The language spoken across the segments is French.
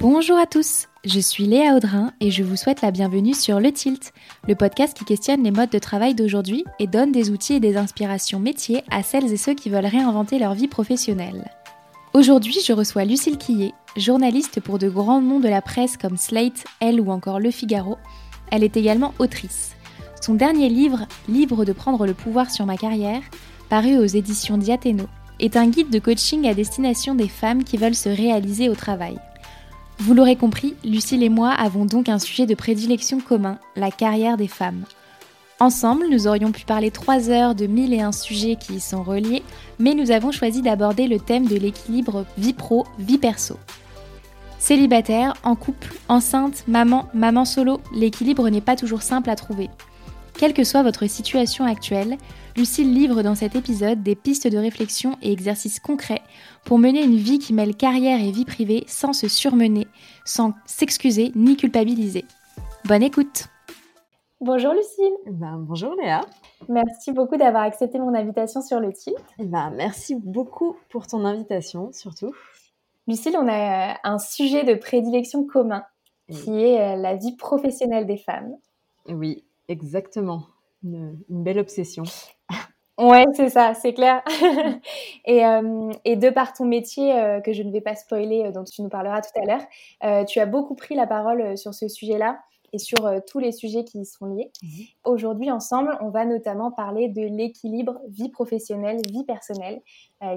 Bonjour à tous, je suis Léa Audrin et je vous souhaite la bienvenue sur Le Tilt, le podcast qui questionne les modes de travail d'aujourd'hui et donne des outils et des inspirations métiers à celles et ceux qui veulent réinventer leur vie professionnelle. Aujourd'hui, je reçois Lucille Quillet, journaliste pour de grands noms de la presse comme Slate, Elle ou encore Le Figaro. Elle est également autrice. Son dernier livre, Libre de prendre le pouvoir sur ma carrière, paru aux éditions Diathéno, est un guide de coaching à destination des femmes qui veulent se réaliser au travail. Vous l'aurez compris, Lucille et moi avons donc un sujet de prédilection commun, la carrière des femmes. Ensemble, nous aurions pu parler trois heures de mille et un sujets qui y sont reliés, mais nous avons choisi d'aborder le thème de l'équilibre vie pro, vie perso. Célibataire, en couple, enceinte, maman, maman solo, l'équilibre n'est pas toujours simple à trouver. Quelle que soit votre situation actuelle, Lucille livre dans cet épisode des pistes de réflexion et exercices concrets pour mener une vie qui mêle carrière et vie privée sans se surmener, sans s'excuser ni culpabiliser. Bonne écoute Bonjour Lucille ben, Bonjour Léa Merci beaucoup d'avoir accepté mon invitation sur le titre. Ben, merci beaucoup pour ton invitation surtout. Lucille, on a euh, un sujet de prédilection commun qui est euh, la vie professionnelle des femmes. Oui, Exactement. Une, belle obsession. Ouais, c'est ça, c'est clair. et, euh, et, de par ton métier, euh, que je ne vais pas spoiler, euh, dont tu nous parleras tout à l'heure, tu as beaucoup pris la parole sur ce sujet-là et sur tous les sujets qui y sont liés. Mhm. Aujourd'hui, ensemble, on va notamment parler de l'équilibre vie professionnelle, vie personnelle,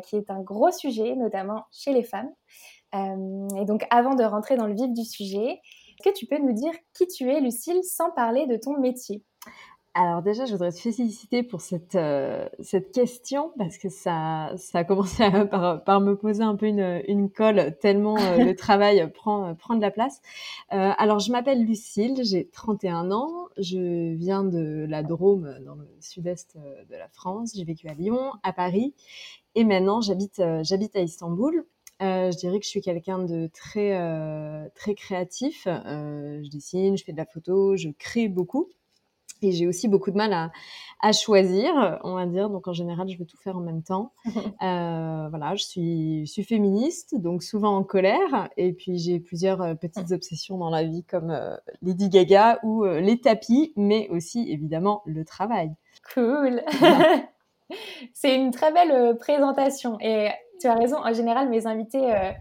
qui est un gros sujet, notamment chez les femmes. et donc, avant de rentrer dans le vif du sujet, est-ce que tu peux nous dire qui tu es, Lucille, sans parler de ton métier? Alors déjà, je voudrais te féliciter pour cette, euh, cette question parce que ça, ça a commencé par, par, me poser un peu une, une colle tellement euh, le travail prend, prend de la place. Euh, alors, je m'appelle Lucille, j'ai 31 ans, je viens de la Drôme dans le sud-est de la France, j'ai vécu à Lyon, à Paris et maintenant j'habite j'habite à Istanbul. Euh, je dirais que je suis quelqu'un de très, euh, très créatif. Euh, je dessine, je fais de la photo, je crée beaucoup. Et j'ai aussi beaucoup de mal à, à, choisir, on va dire. Donc en général, je veux tout faire en même temps. voilà, je suis, je suis féministe, donc souvent en colère. Et puis j'ai plusieurs petites obsessions dans la vie, comme Lady Gaga ou les tapis, mais aussi évidemment le travail. Cool. C'est une très belle présentation. Et tu as raison. En général, mes invités euh,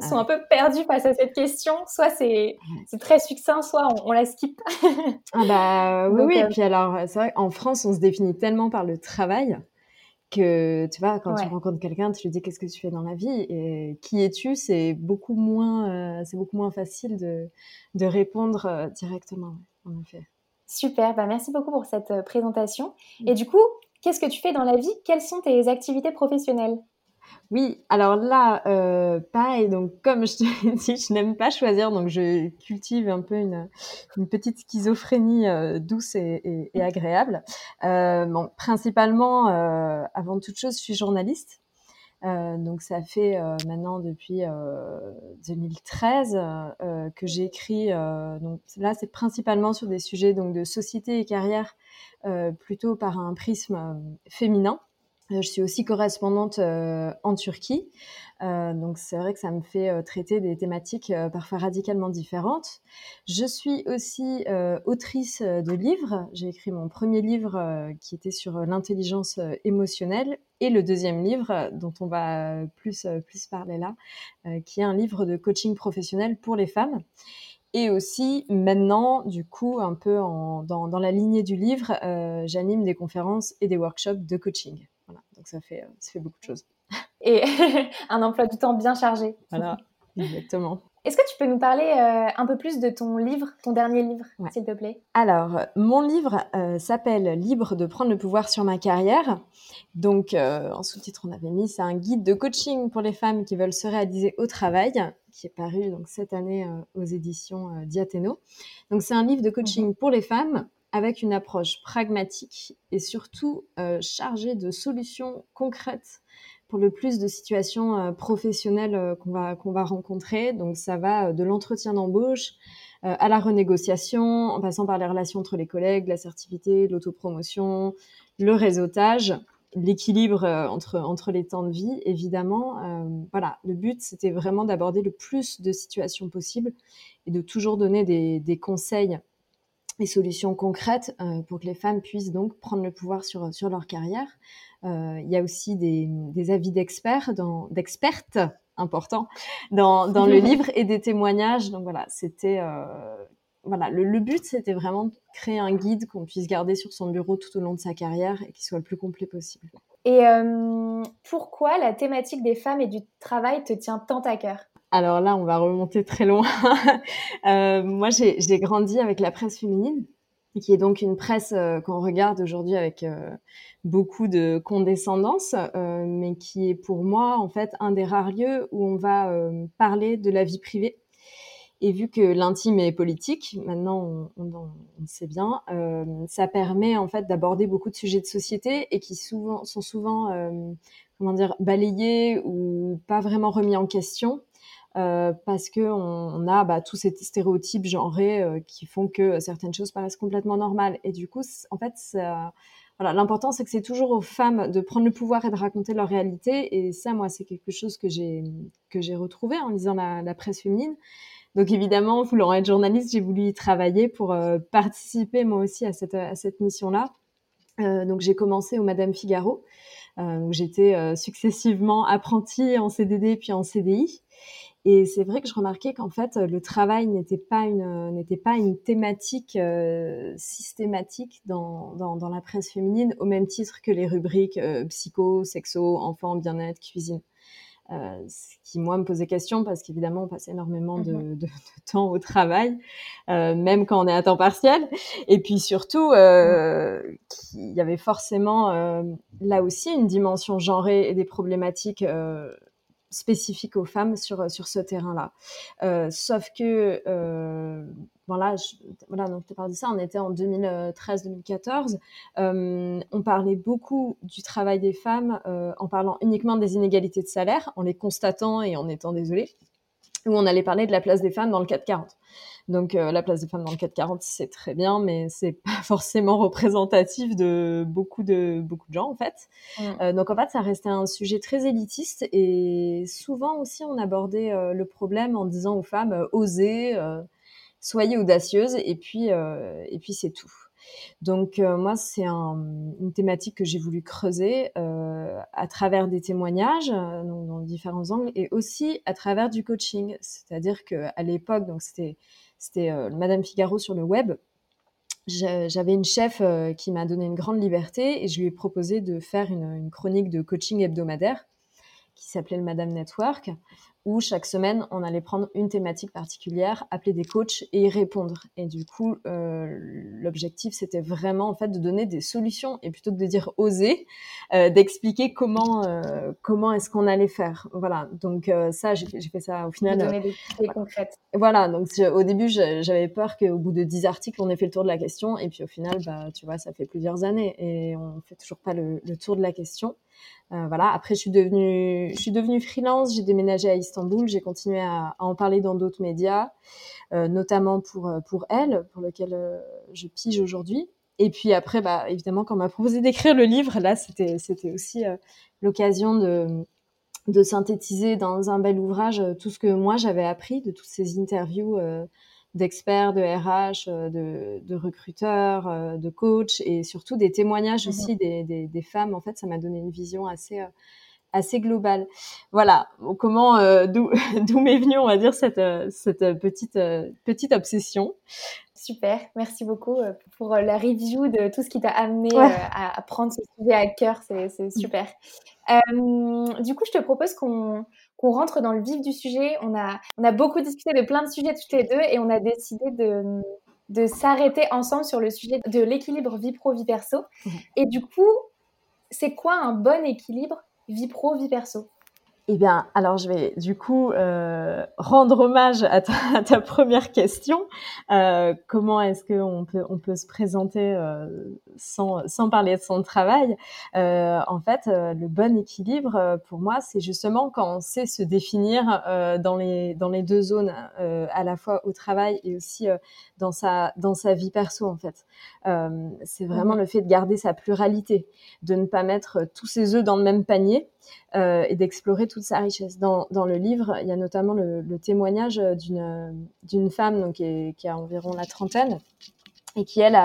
sont un peu perdus face à cette question. Soit c'est très succinct, soit on, la skip. ah bah oui, oui. Et euh, puis alors, c'est vrai qu'en France, on se définit tellement par le travail que tu vois, quand tu rencontres quelqu'un, tu lui dis qu'est-ce que tu fais dans la vie? Et qui es-tu, c'est beaucoup moins, euh, c'est beaucoup moins facile de, de répondre directement. En effet. Super, bah merci beaucoup pour cette présentation. Et mm. du coup, qu'est-ce que tu fais dans la vie? Quelles sont tes activités professionnelles? Oui, alors là, euh, pareil, donc comme je te l'ai dit, je n'aime pas choisir, donc je cultive un peu une, petite schizophrénie euh, douce et, agréable. Euh, bon, principalement, euh, avant toute chose, je suis journaliste. Donc ça fait maintenant depuis 2013 que j'écris. donc là, c'est principalement sur des sujets donc de société et carrière, plutôt par un prisme féminin. Euh, je suis aussi correspondante euh, en Turquie, euh, donc c'est vrai que ça me fait traiter des thématiques parfois radicalement différentes. Je suis aussi autrice de livres. J'ai écrit mon premier livre qui était sur l'intelligence émotionnelle et le deuxième livre dont on va plus plus parler là, qui est un livre de coaching professionnel pour les femmes. Et aussi, maintenant, du coup, un peu dans, dans, la lignée du livre, j'anime des conférences et des workshops de coaching. Donc ça fait, euh, ça fait beaucoup de choses. Et un emploi du temps bien chargé. Voilà, exactement. Est-ce que tu peux nous parler euh, un peu plus de ton livre, ton dernier livre, s'il te plaît? Alors, mon livre euh, s'appelle Libre de prendre le pouvoir sur ma carrière. Donc, en sous-titre, on avait mis, c'est un guide de coaching pour les femmes qui veulent se réaliser au travail, qui est paru donc cette année aux éditions Diathéno. Donc, c'est un livre de coaching mhm. pour les femmes avec une approche pragmatique et surtout euh, chargée de solutions concrètes pour le plus de situations euh, professionnelles euh, qu'on va, va rencontrer. Donc ça va de l'entretien d'embauche à la renégociation, en passant par les relations entre les collègues, l'assertivité, l'autopromotion, le réseautage l'équilibre entre, entre les temps de vie, évidemment. voilà, le but, c'était vraiment d'aborder le plus de situations possibles et de toujours donner des, des conseils et solutions concrètes pour que les femmes puissent donc prendre le pouvoir sur, sur leur carrière. il y a aussi des, des avis d'experts, d'expertes importants dans, dans le livre et des témoignages. Donc voilà, c'était voilà, le, but, c'était vraiment de créer un guide qu'on puisse garder sur son bureau tout au long de sa carrière et qui soit le plus complet possible. Et euh, pourquoi la thématique des femmes et du travail te tient tant à cœur? Alors là, on va remonter très loin. Euh, moi, j'ai grandi avec la presse féminine, qui est donc une presse euh, qu'on regarde aujourd'hui avec beaucoup de condescendance, mais qui est pour moi, en fait, un des rares lieux où on va parler de la vie privée et vu que l'intime est politique, maintenant on, on, sait bien, euh, ça permet en fait d'aborder beaucoup de sujets de société et qui souvent sont souvent euh, comment dire balayés ou pas vraiment remis en question euh, parce que on, a bah, tous ces stéréotypes genrés euh, qui font que certaines choses paraissent complètement normales. Et du coup, en fait, l'important c'est que c'est toujours aux femmes de prendre le pouvoir et de raconter leur réalité. Et ça, moi, c'est quelque chose que j'ai retrouvé en lisant la, presse féminine. Donc évidemment, voulant être journaliste, j'ai voulu y travailler pour euh, participer moi aussi à cette, mission-là. Donc j'ai commencé au Madame Figaro, où j'étais successivement apprentie en CDD puis en CDI. Et c'est vrai que je remarquais qu'en fait le travail n'était pas une n'était pas une thématique euh, systématique dans, dans, dans, la presse féminine au même titre que les rubriques psycho, sexo, enfants, bien-être, cuisine. Euh, ce qui moi me posait question parce qu'évidemment on passe énormément de, mmh de, de temps au travail, euh, même quand on est à temps partiel. Et puis surtout, euh, il y avait forcément euh, là aussi une dimension genrée et des problématiques euh, spécifiques aux femmes sur sur ce terrain-là. Euh, sauf que voilà, je, voilà, donc je te de ça, on était en 2013-2014. Euh, on parlait beaucoup du travail des femmes euh, en parlant uniquement des inégalités de salaire, en les constatant et en étant désolé, où on allait parler de la place des femmes dans le 440. Donc euh, la place des femmes dans le 440, c'est très bien, mais c'est pas forcément représentatif de beaucoup de beaucoup de gens en fait. Mmh. Euh, donc en fait, ça restait un sujet très élitiste et souvent aussi on abordait euh, le problème en disant aux femmes osez soyez audacieuse et puis et puis c'est tout. Donc euh, moi c'est un, une thématique que j'ai voulu creuser euh, à travers des témoignages donc dans différents angles et aussi à travers du coaching, c'est-à-dire que à l'époque donc c'était c'était euh, Madame Figaro sur le web. J'avais une chef euh, qui m'a donné une grande liberté et je lui ai proposé de faire une, une chronique de coaching hebdomadaire qui s'appelait le Madame Network, où chaque semaine, on allait prendre une thématique particulière, appeler des coachs et y répondre. Et du coup, euh, l'objectif, c'était vraiment en fait de donner des solutions et plutôt que de dire oser, euh, d'expliquer comment euh, comment est-ce qu'on allait faire. Voilà. Donc ça, j'ai fait ça au final. Donner des idées concrètes. Voilà. Donc au début, j'avais peur qu'au bout de dix articles, on ait fait le tour de la question. Et puis au final, bah, tu vois, ça fait plusieurs années et on fait toujours pas le, le tour de la question. Voilà. Après, je suis devenue, je suis devenue freelance. J'ai déménagé à Istanbul. J'ai continué à, à, en parler dans d'autres médias, euh, notamment pour euh, pour elle, pour lequel euh, je pige aujourd'hui. Et puis après, bah évidemment, quand on m'a proposé d'écrire le livre, là, c'était aussi euh, l'occasion de de synthétiser dans un bel ouvrage tout ce que moi j'avais appris de toutes ces interviews d'experts, de RH, de, de, recruteurs, de coachs et surtout des témoignages mmh aussi des, des, des, femmes. En fait, ça m'a donné une vision assez assez globale. Voilà comment euh, d'où m'est venue, on va dire cette cette petite petite obsession. Super, merci beaucoup pour la review de tout ce qui t'a amené ouais. à, à, prendre ce sujet à cœur, c'est super. Euh, du coup, je te propose qu'on qu'on rentre dans le vif du sujet. On a, on a beaucoup discuté de plein de sujets toutes les deux et on a décidé de, de s'arrêter ensemble sur le sujet de l'équilibre vie pro, vie perso. Mmh. Et du coup, c'est quoi un bon équilibre? Vie pro, vie perso eh bien, alors je vais du coup euh, rendre hommage à ta, première question. Euh, comment est-ce qu'on peut, on peut se présenter euh, sans, sans parler de son travail? En fait, le bon équilibre, pour moi, c'est justement quand on sait se définir dans, les, dans les deux zones, à la fois au travail et aussi dans, sa, dans sa vie perso, en fait. c'est vraiment mmh le fait de garder sa pluralité, de ne pas mettre tous ses œufs dans le même panier euh, et d'explorer toute sa richesse. Dans, le livre, il y a notamment le, témoignage d'une d'une femme qui, a environ la trentaine et qui elle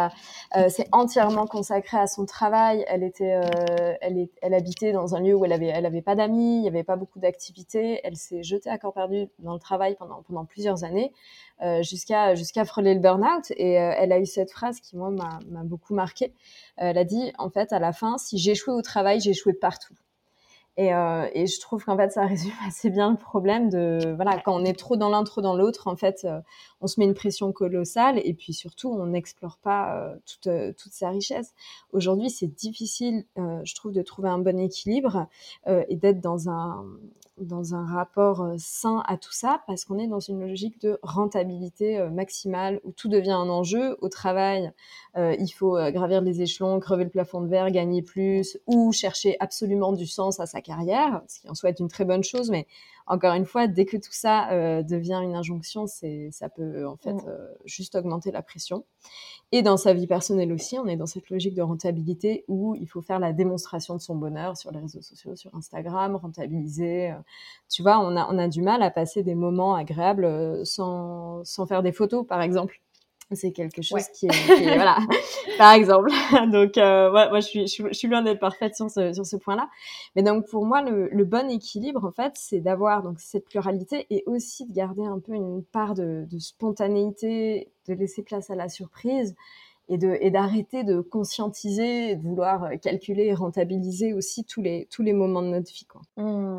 euh, s'est entièrement consacrée à son travail. Elle euh, habitait dans un lieu où elle avait, elle avait pas d'amis, il y avait pas beaucoup d'activités. Elle s'est jetée à corps perdu dans le travail pendant plusieurs années, euh, jusqu'à jusqu'à frôler le burn-out. Et euh, elle a eu cette phrase qui moi m'a beaucoup marquée. elle a dit en fait à la fin, si j'échouais au travail, j'échouais partout. Et, euh, et, je trouve qu'en fait, ça résume assez bien le problème de, voilà, quand on est trop dans l'un, trop dans l'autre, en fait, euh, on se met une pression colossale et puis surtout, on n'explore pas euh, toute, toute sa richesse. Aujourd'hui, c'est difficile, je trouve, de trouver un bon équilibre et d'être dans un, dans un rapport sain à tout ça parce qu'on est dans une logique de rentabilité maximale où tout devient un enjeu. Au travail, il faut gravir les échelons, crever le plafond de verre, gagner plus ou chercher absolument du sens à sa carrière, ce qui en soit une très bonne chose, mais encore une fois, dès que tout ça euh, devient une injonction, c'est, ça peut en fait euh, juste augmenter la pression. Et dans sa vie personnelle aussi, on est dans cette logique de rentabilité où il faut faire la démonstration de son bonheur sur les réseaux sociaux, sur Instagram, rentabiliser. Euh. tu vois, on a, on a du mal à passer des moments agréables sans, sans faire des photos, par exemple c'est quelque chose qui, est, voilà par exemple. Donc euh, ouais, moi je suis je, suis loin d'être parfaite sur ce sur ce point là mais donc pour moi le, le bon équilibre en fait c'est d'avoir donc cette pluralité et aussi de garder un peu une part de, de spontanéité de laisser place à la surprise et de et d'arrêter de conscientiser de vouloir calculer et rentabiliser aussi tous les tous les moments de notre vie quoi. Mmh.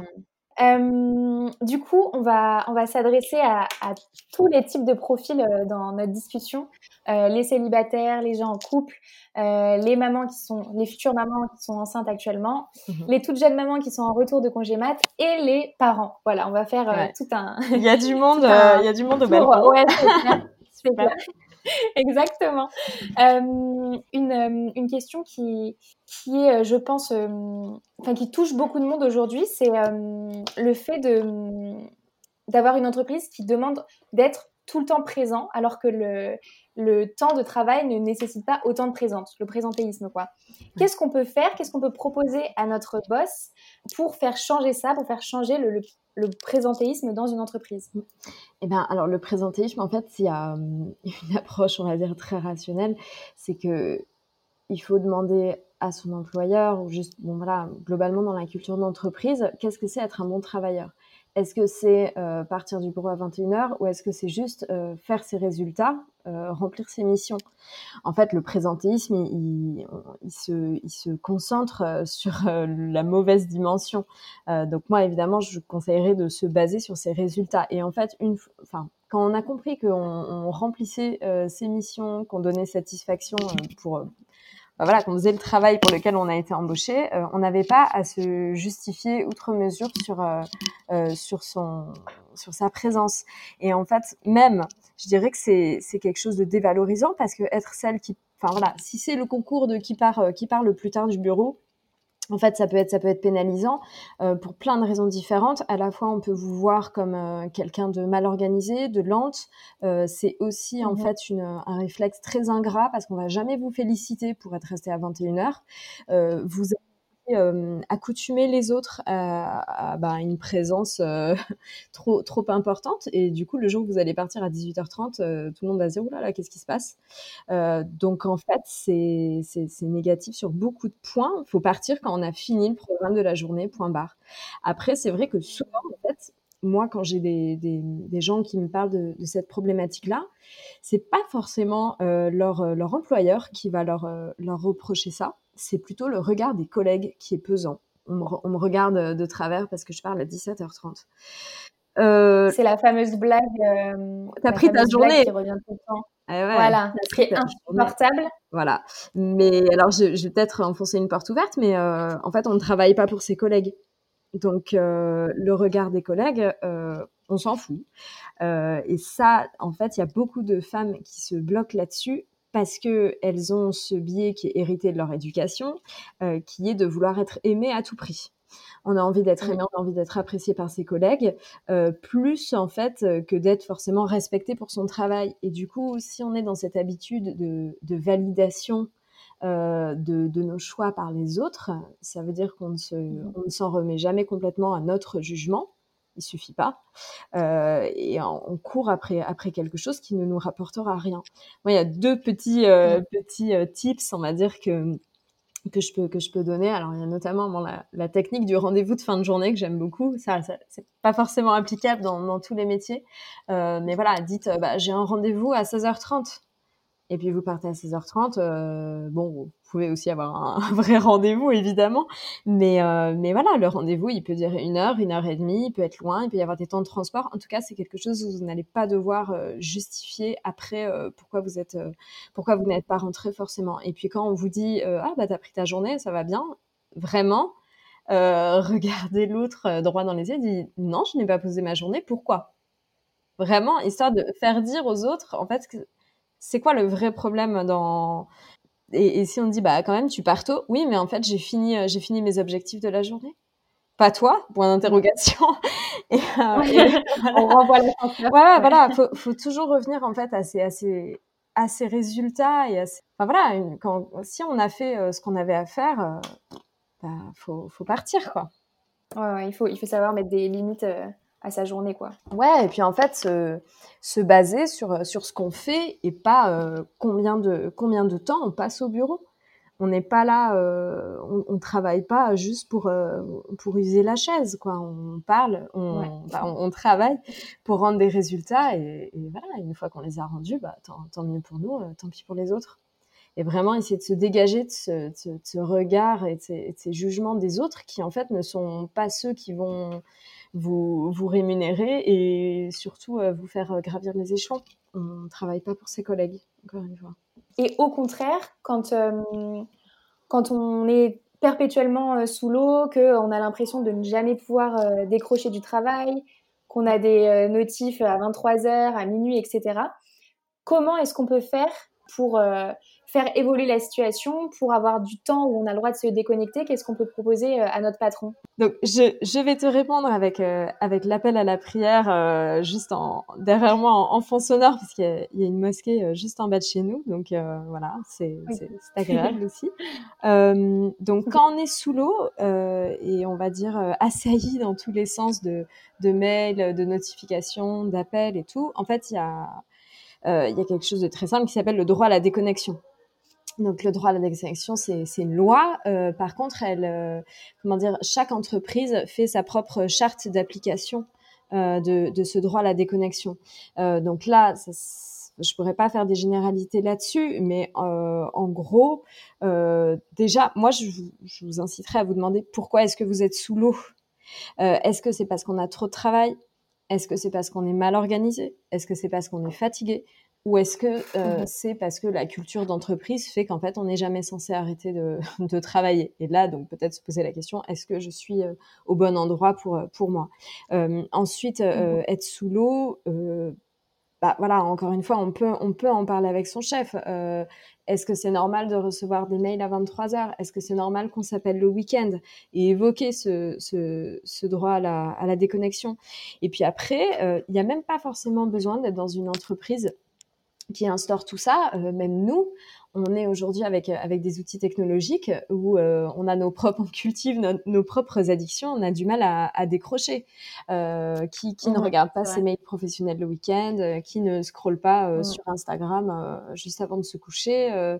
Euh, du coup, on va, on va s'adresser à, à, tous les types de profils euh, dans notre discussion. Euh, les célibataires, les gens en couple, les mamans qui sont, les futures mamans qui sont enceintes actuellement, mmh les toutes jeunes mamans qui sont en retour de congé mat et les parents. Voilà, on va faire tout un. Il y a du monde, il y a du monde au balcon. Ouais, Exactement. Euh, une, euh, une, question qui, qui est, euh, je pense, enfin, qui touche beaucoup de monde aujourd'hui, c'est le fait de d'avoir une entreprise qui demande d'être tout le temps présent, alors que le, le temps de travail ne nécessite pas autant de présence, le présentéisme, quoi. Qu'est-ce qu'on peut faire Qu'est-ce qu'on peut proposer à notre boss pour faire changer ça, pour faire changer le, le, le présentéisme dans une entreprise Eh bien, alors le présentéisme, en fait, il y a hum, une approche, on va dire, très rationnelle. C'est que il faut demander à son employeur, ou juste, bon voilà, globalement dans la culture d'entreprise, qu'est-ce que c'est être un bon travailleur? Est-ce que c'est euh, partir du bureau à 21h ou est-ce que c'est juste euh, faire ses résultats euh, remplir ses missions? En fait, le présentéisme, il, se, il se, concentre sur la mauvaise dimension. donc moi, évidemment, je conseillerais de se baser sur ses résultats. Et en fait, une, enfin, quand on a compris qu'on on remplissait ses missions, qu'on donnait satisfaction pour bah voilà, qu'on faisait le travail pour lequel on a été embauché, on n'avait pas à se justifier outre mesure sur sur son sur sa présence. Et en fait, même, je dirais que c'est, c'est quelque chose de dévalorisant parce que être celle qui, enfin voilà, si c'est le concours de qui part, euh, qui part le plus tard du bureau, en fait, ça peut être, ça peut être pénalisant euh, pour plein de raisons différentes. À la fois, on peut vous voir comme euh, quelqu'un de mal organisé, de lente. Euh, c'est aussi en mmh fait une, un réflexe très ingrat parce qu'on va jamais vous féliciter pour être resté à 21 heures. Vous euh, accoutumer les autres à, bah, une présence euh, trop, importante. Et du coup, le jour où vous allez partir à 18h30, euh, tout le monde va se dire, là là, qu'est-ce qui se passe? Donc, en fait, c'est négatif sur beaucoup de points. Il faut partir quand on a fini le programme de la journée, point barre. Après, c'est vrai que souvent, en fait, moi, quand j'ai des, des, des, gens qui me parlent de, de cette problématique-là, c'est pas forcément leur, leur employeur qui va leur, leur reprocher ça c'est plutôt le regard des collègues qui est pesant. On me, regarde de travers parce que je parle à 17h30. Euh, c'est la fameuse blague. Euh, T'as pris ta journée. Qui revient tout le temps. Ah voilà, c'est insupportable. Voilà. Mais alors, je, vais peut-être enfoncer une porte ouverte, mais euh, en fait, on ne travaille pas pour ses collègues. Donc, le regard des collègues, on s'en fout. et ça, en fait, il y a beaucoup de femmes qui se bloquent là-dessus parce qu'elles ont ce biais qui est hérité de leur éducation, qui est de vouloir être aimées à tout prix on a envie d'être aimé, on a envie d'être apprécié par ses collègues, euh, plus en fait euh, que d'être forcément respecté pour son travail. Et du coup, si on est dans cette habitude de, validation euh, de, nos choix par les autres, ça veut dire qu'on ne, mmh. ne s'en remet jamais complètement à notre jugement. Il suffit pas. et on, court après, après quelque chose qui ne nous rapportera rien. Moi, il y a deux petits, mmh. petits tips, on va dire, que, que je peux que je peux donner. Alors il y a notamment bon, la, la, technique du rendez-vous de fin de journée que j'aime beaucoup. Ça, ça c'est pas forcément applicable dans, dans tous les métiers, euh, mais voilà, dites euh, bah, j'ai un rendez-vous à 16h30 et puis vous partez à 16h30. Euh, bon, pouvez aussi avoir un, vrai rendez-vous évidemment, mais euh, mais voilà, le rendez-vous il peut durer une heure, une heure et demie, il peut être loin, il peut y avoir des temps de transport. En tout cas, c'est quelque chose où vous n'allez pas devoir euh, justifier après euh, pourquoi vous êtes, euh, pourquoi vous n'êtes pas rentré forcément. Et puis quand on vous dit ah bah t'as pris ta journée, ça va bien, vraiment. regardez l'autre droit dans les yeux dit non, je n'ai pas posé ma journée. Pourquoi? Vraiment, histoire de faire dire aux autres, en fait, c'est quoi le vrai problème dans et, si on dit bah quand même tu pars tôt, oui mais en fait j'ai fini euh, j'ai fini mes objectifs de la journée. Pas toi Point d'interrogation. et, euh, On renvoie la Ouais, voilà, faut, faut toujours revenir en fait à ces, à ces, à ces résultats et à enfin voilà, une, quand, si on a fait euh, ce qu'on avait à faire, bah, faut, faut partir quoi. Ouais, ouais, il faut il faut savoir mettre des limites à sa journée, quoi. Ouais, et puis en fait, se, se baser sur, sur ce qu'on fait et pas euh, combien, de, combien de temps on passe au bureau. On n'est pas là, euh, on, on, travaille pas juste pour, euh, pour user la chaise, quoi. On parle, on, bah, on, travaille pour rendre des résultats et, voilà, une fois qu'on les a rendus, bah, tant, mieux pour nous, tant pis pour les autres. Et vraiment essayer de se dégager de ce, de ce regard et de ces, de ces jugements des autres qui en fait ne sont pas ceux qui vont vous, vous rémunérer et surtout euh, vous faire euh, gravir les échelons. On ne travaille pas pour ses collègues, encore une fois. Et au contraire, quand, euh, quand on est perpétuellement sous l'eau, qu'on a l'impression de ne jamais pouvoir décrocher du travail, qu'on a des notifs à 23h, à minuit, etc. Comment est-ce qu'on peut faire pour faire évoluer la situation pour avoir du temps où on a le droit de se déconnecter Qu'est-ce qu'on peut proposer euh, à notre patron? Donc, je, je, vais te répondre avec, euh, avec l'appel à la prière euh, juste en, derrière moi en, fond sonore, puisqu'il y, y, a une mosquée juste en bas de chez nous. Donc, voilà, c'est agréable aussi. donc, quand on est sous l'eau et on va dire assailli dans tous les sens de, de mails, de notifications, d'appels et tout, en fait, il y a... il y a quelque chose de très simple qui s'appelle le droit à la déconnexion. Donc le droit à la déconnexion, c'est une loi. Euh, par contre, elle, euh, comment dire, chaque entreprise fait sa propre charte d'application euh, de, ce droit à la déconnexion. Donc là, ça, je pourrais pas faire des généralités là-dessus, mais en gros, déjà, moi, je je vous, inciterai à vous demander pourquoi est-ce que vous êtes sous l'eau? est-ce que c'est parce qu'on a trop de travail? Est-ce que c'est parce qu'on est mal organisé? Est-ce que c'est parce qu'on est fatigué? Ou est-ce que euh, mmh c'est parce que la culture d'entreprise fait qu'en fait on n'est jamais censé arrêter de, de, travailler? Et là, donc peut-être se poser la question est-ce que je suis euh, au bon endroit pour euh, pour moi? Euh, Ensuite, mmh être sous l'eau. bah voilà, encore une fois, on peut on peut en parler avec son chef. est-ce que c'est normal de recevoir des mails à 23 heures? Est-ce que c'est normal qu'on s'appelle le week-end? Et évoquer ce, ce, ce droit à la, à la déconnexion. Et puis après, il n'y a même pas forcément besoin d'être dans une entreprise qui instaure tout ça, euh, même nous, on est aujourd'hui avec euh, avec des outils technologiques où euh, on a nos propres, on cultive nos, propres addictions, on a du mal à, à décrocher. Euh, qui qui ne mmh regarde pas ses mails professionnels le week-end, qui ne scrolle pas mmh. sur Instagram juste avant de se coucher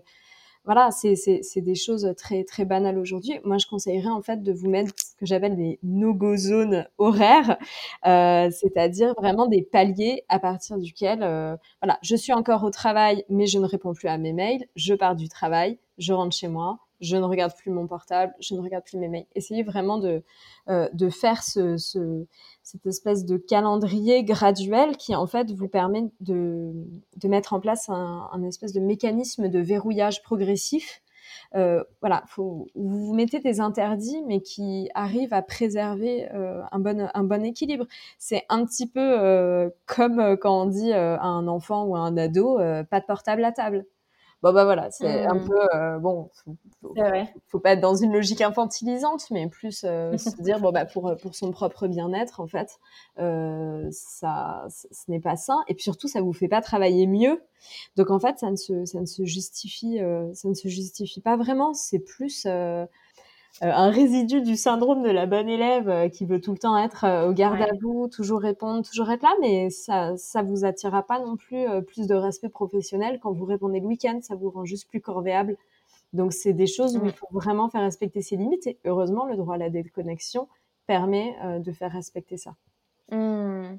voilà, c'est des choses très très banales aujourd'hui. Moi, je conseillerais en fait de vous mettre ce que j'appelle des no-go zones horaires, euh, c'est-à-dire vraiment des paliers à partir duquel, euh, voilà, je suis encore au travail, mais je ne réponds plus à mes mails, je pars du travail, je rentre chez moi, je ne regarde plus mon portable, je ne regarde plus mes mails. Essayez vraiment de, euh, de faire ce, ce, cette espèce de calendrier graduel qui en fait vous permet de, de mettre en place un, espèce de mécanisme de verrouillage progressif voilà, faut, vous mettez des interdits, mais qui arrivent à préserver un, bon, un bon équilibre. C'est un petit peu comme quand on dit à un enfant ou à un ado, pas de portable à table. Bon bah voilà, c'est un mmh. peu euh, bon. Faut, faut, pas être dans une logique infantilisante, mais plus euh, se dire bon bah pour pour son propre bien-être en fait, euh, ça ce n'est pas sain et puis surtout ça vous fait pas travailler mieux. Donc en fait ça ne se ça ne se justifie ça ne se justifie pas vraiment. C'est plus euh, un résidu du syndrome de la bonne élève euh, qui veut tout le temps être euh, au garde à vous, toujours répondre, toujours être là, mais ça ça vous attirera pas non plus plus de respect professionnel quand vous répondez le week-end, ça vous rend juste plus corvéable. Donc c'est des choses où il faut vraiment faire respecter ses limites et heureusement le droit à la déconnexion permet de faire respecter ça. Mmh.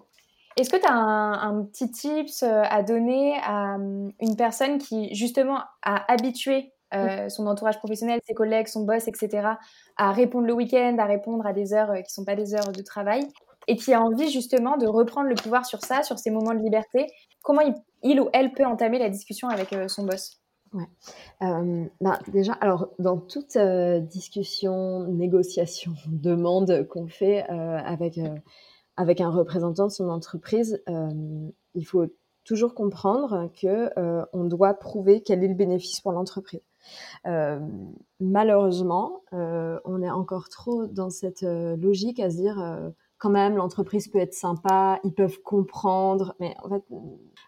Est-ce que tu as un, un, petit tips à donner à hum, une personne qui justement a habitué euh, son entourage professionnel, ses collègues, son boss, etc., à répondre le week-end, à répondre à des heures euh, qui ne sont pas des heures de travail, et qui a envie justement de reprendre le pouvoir sur ça, sur ses moments de liberté, comment il, ou elle peut entamer la discussion avec euh, son boss? Ouais. Ben, déjà, alors dans toute discussion, négociation, demande qu'on fait avec avec un représentant de son entreprise, il faut toujours comprendre que on doit prouver quel est le bénéfice pour l'entreprise. Euh, malheureusement, euh, on est encore trop dans cette euh, logique à se dire quand même l'entreprise peut être sympa, ils peuvent comprendre, mais en fait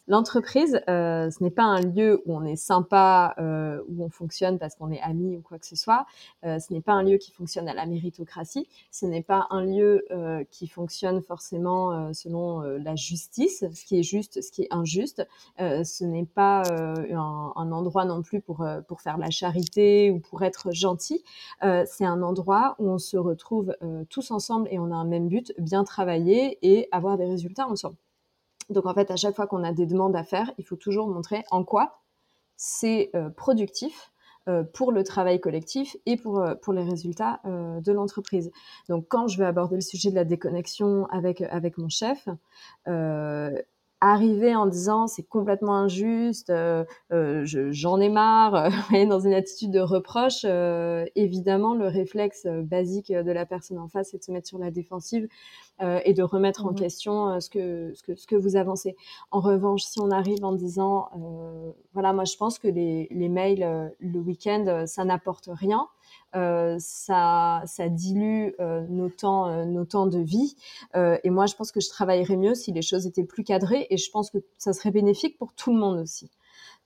L'entreprise, euh, ce n'est pas un lieu où on est sympa, euh, où on fonctionne parce qu'on est amis ou quoi que ce soit. Euh, ce n'est pas un lieu qui fonctionne à la méritocratie. Ce n'est pas un lieu qui fonctionne forcément selon la justice, ce qui est juste, ce qui est injuste. ce n'est pas un, un, endroit non plus pour pour faire la charité ou pour être gentil. C'est un endroit où on se retrouve tous ensemble et on a un même but, bien travailler et avoir des résultats ensemble. Donc en fait, à chaque fois qu'on a des demandes à faire, il faut toujours montrer en quoi c'est euh, productif euh, pour le travail collectif et pour, euh, pour les résultats de l'entreprise. Donc quand je vais aborder le sujet de la déconnexion avec, avec mon chef, arriver en disant c'est complètement injuste, euh, euh, j'en ai marre, dans une attitude de reproche, euh, évidemment le réflexe basique de la personne en face c'est de se mettre sur la défensive et de remettre en mmh question ce que, ce, que, ce que vous avancez. En revanche, si on arrive en disant voilà moi je pense que les, les mails le week-end ça n'apporte rien, euh, ça, ça dilue euh, nos, temps, euh, nos temps de vie. et moi, je pense que je travaillerais mieux si les choses étaient plus cadrées et je pense que ça serait bénéfique pour tout le monde aussi.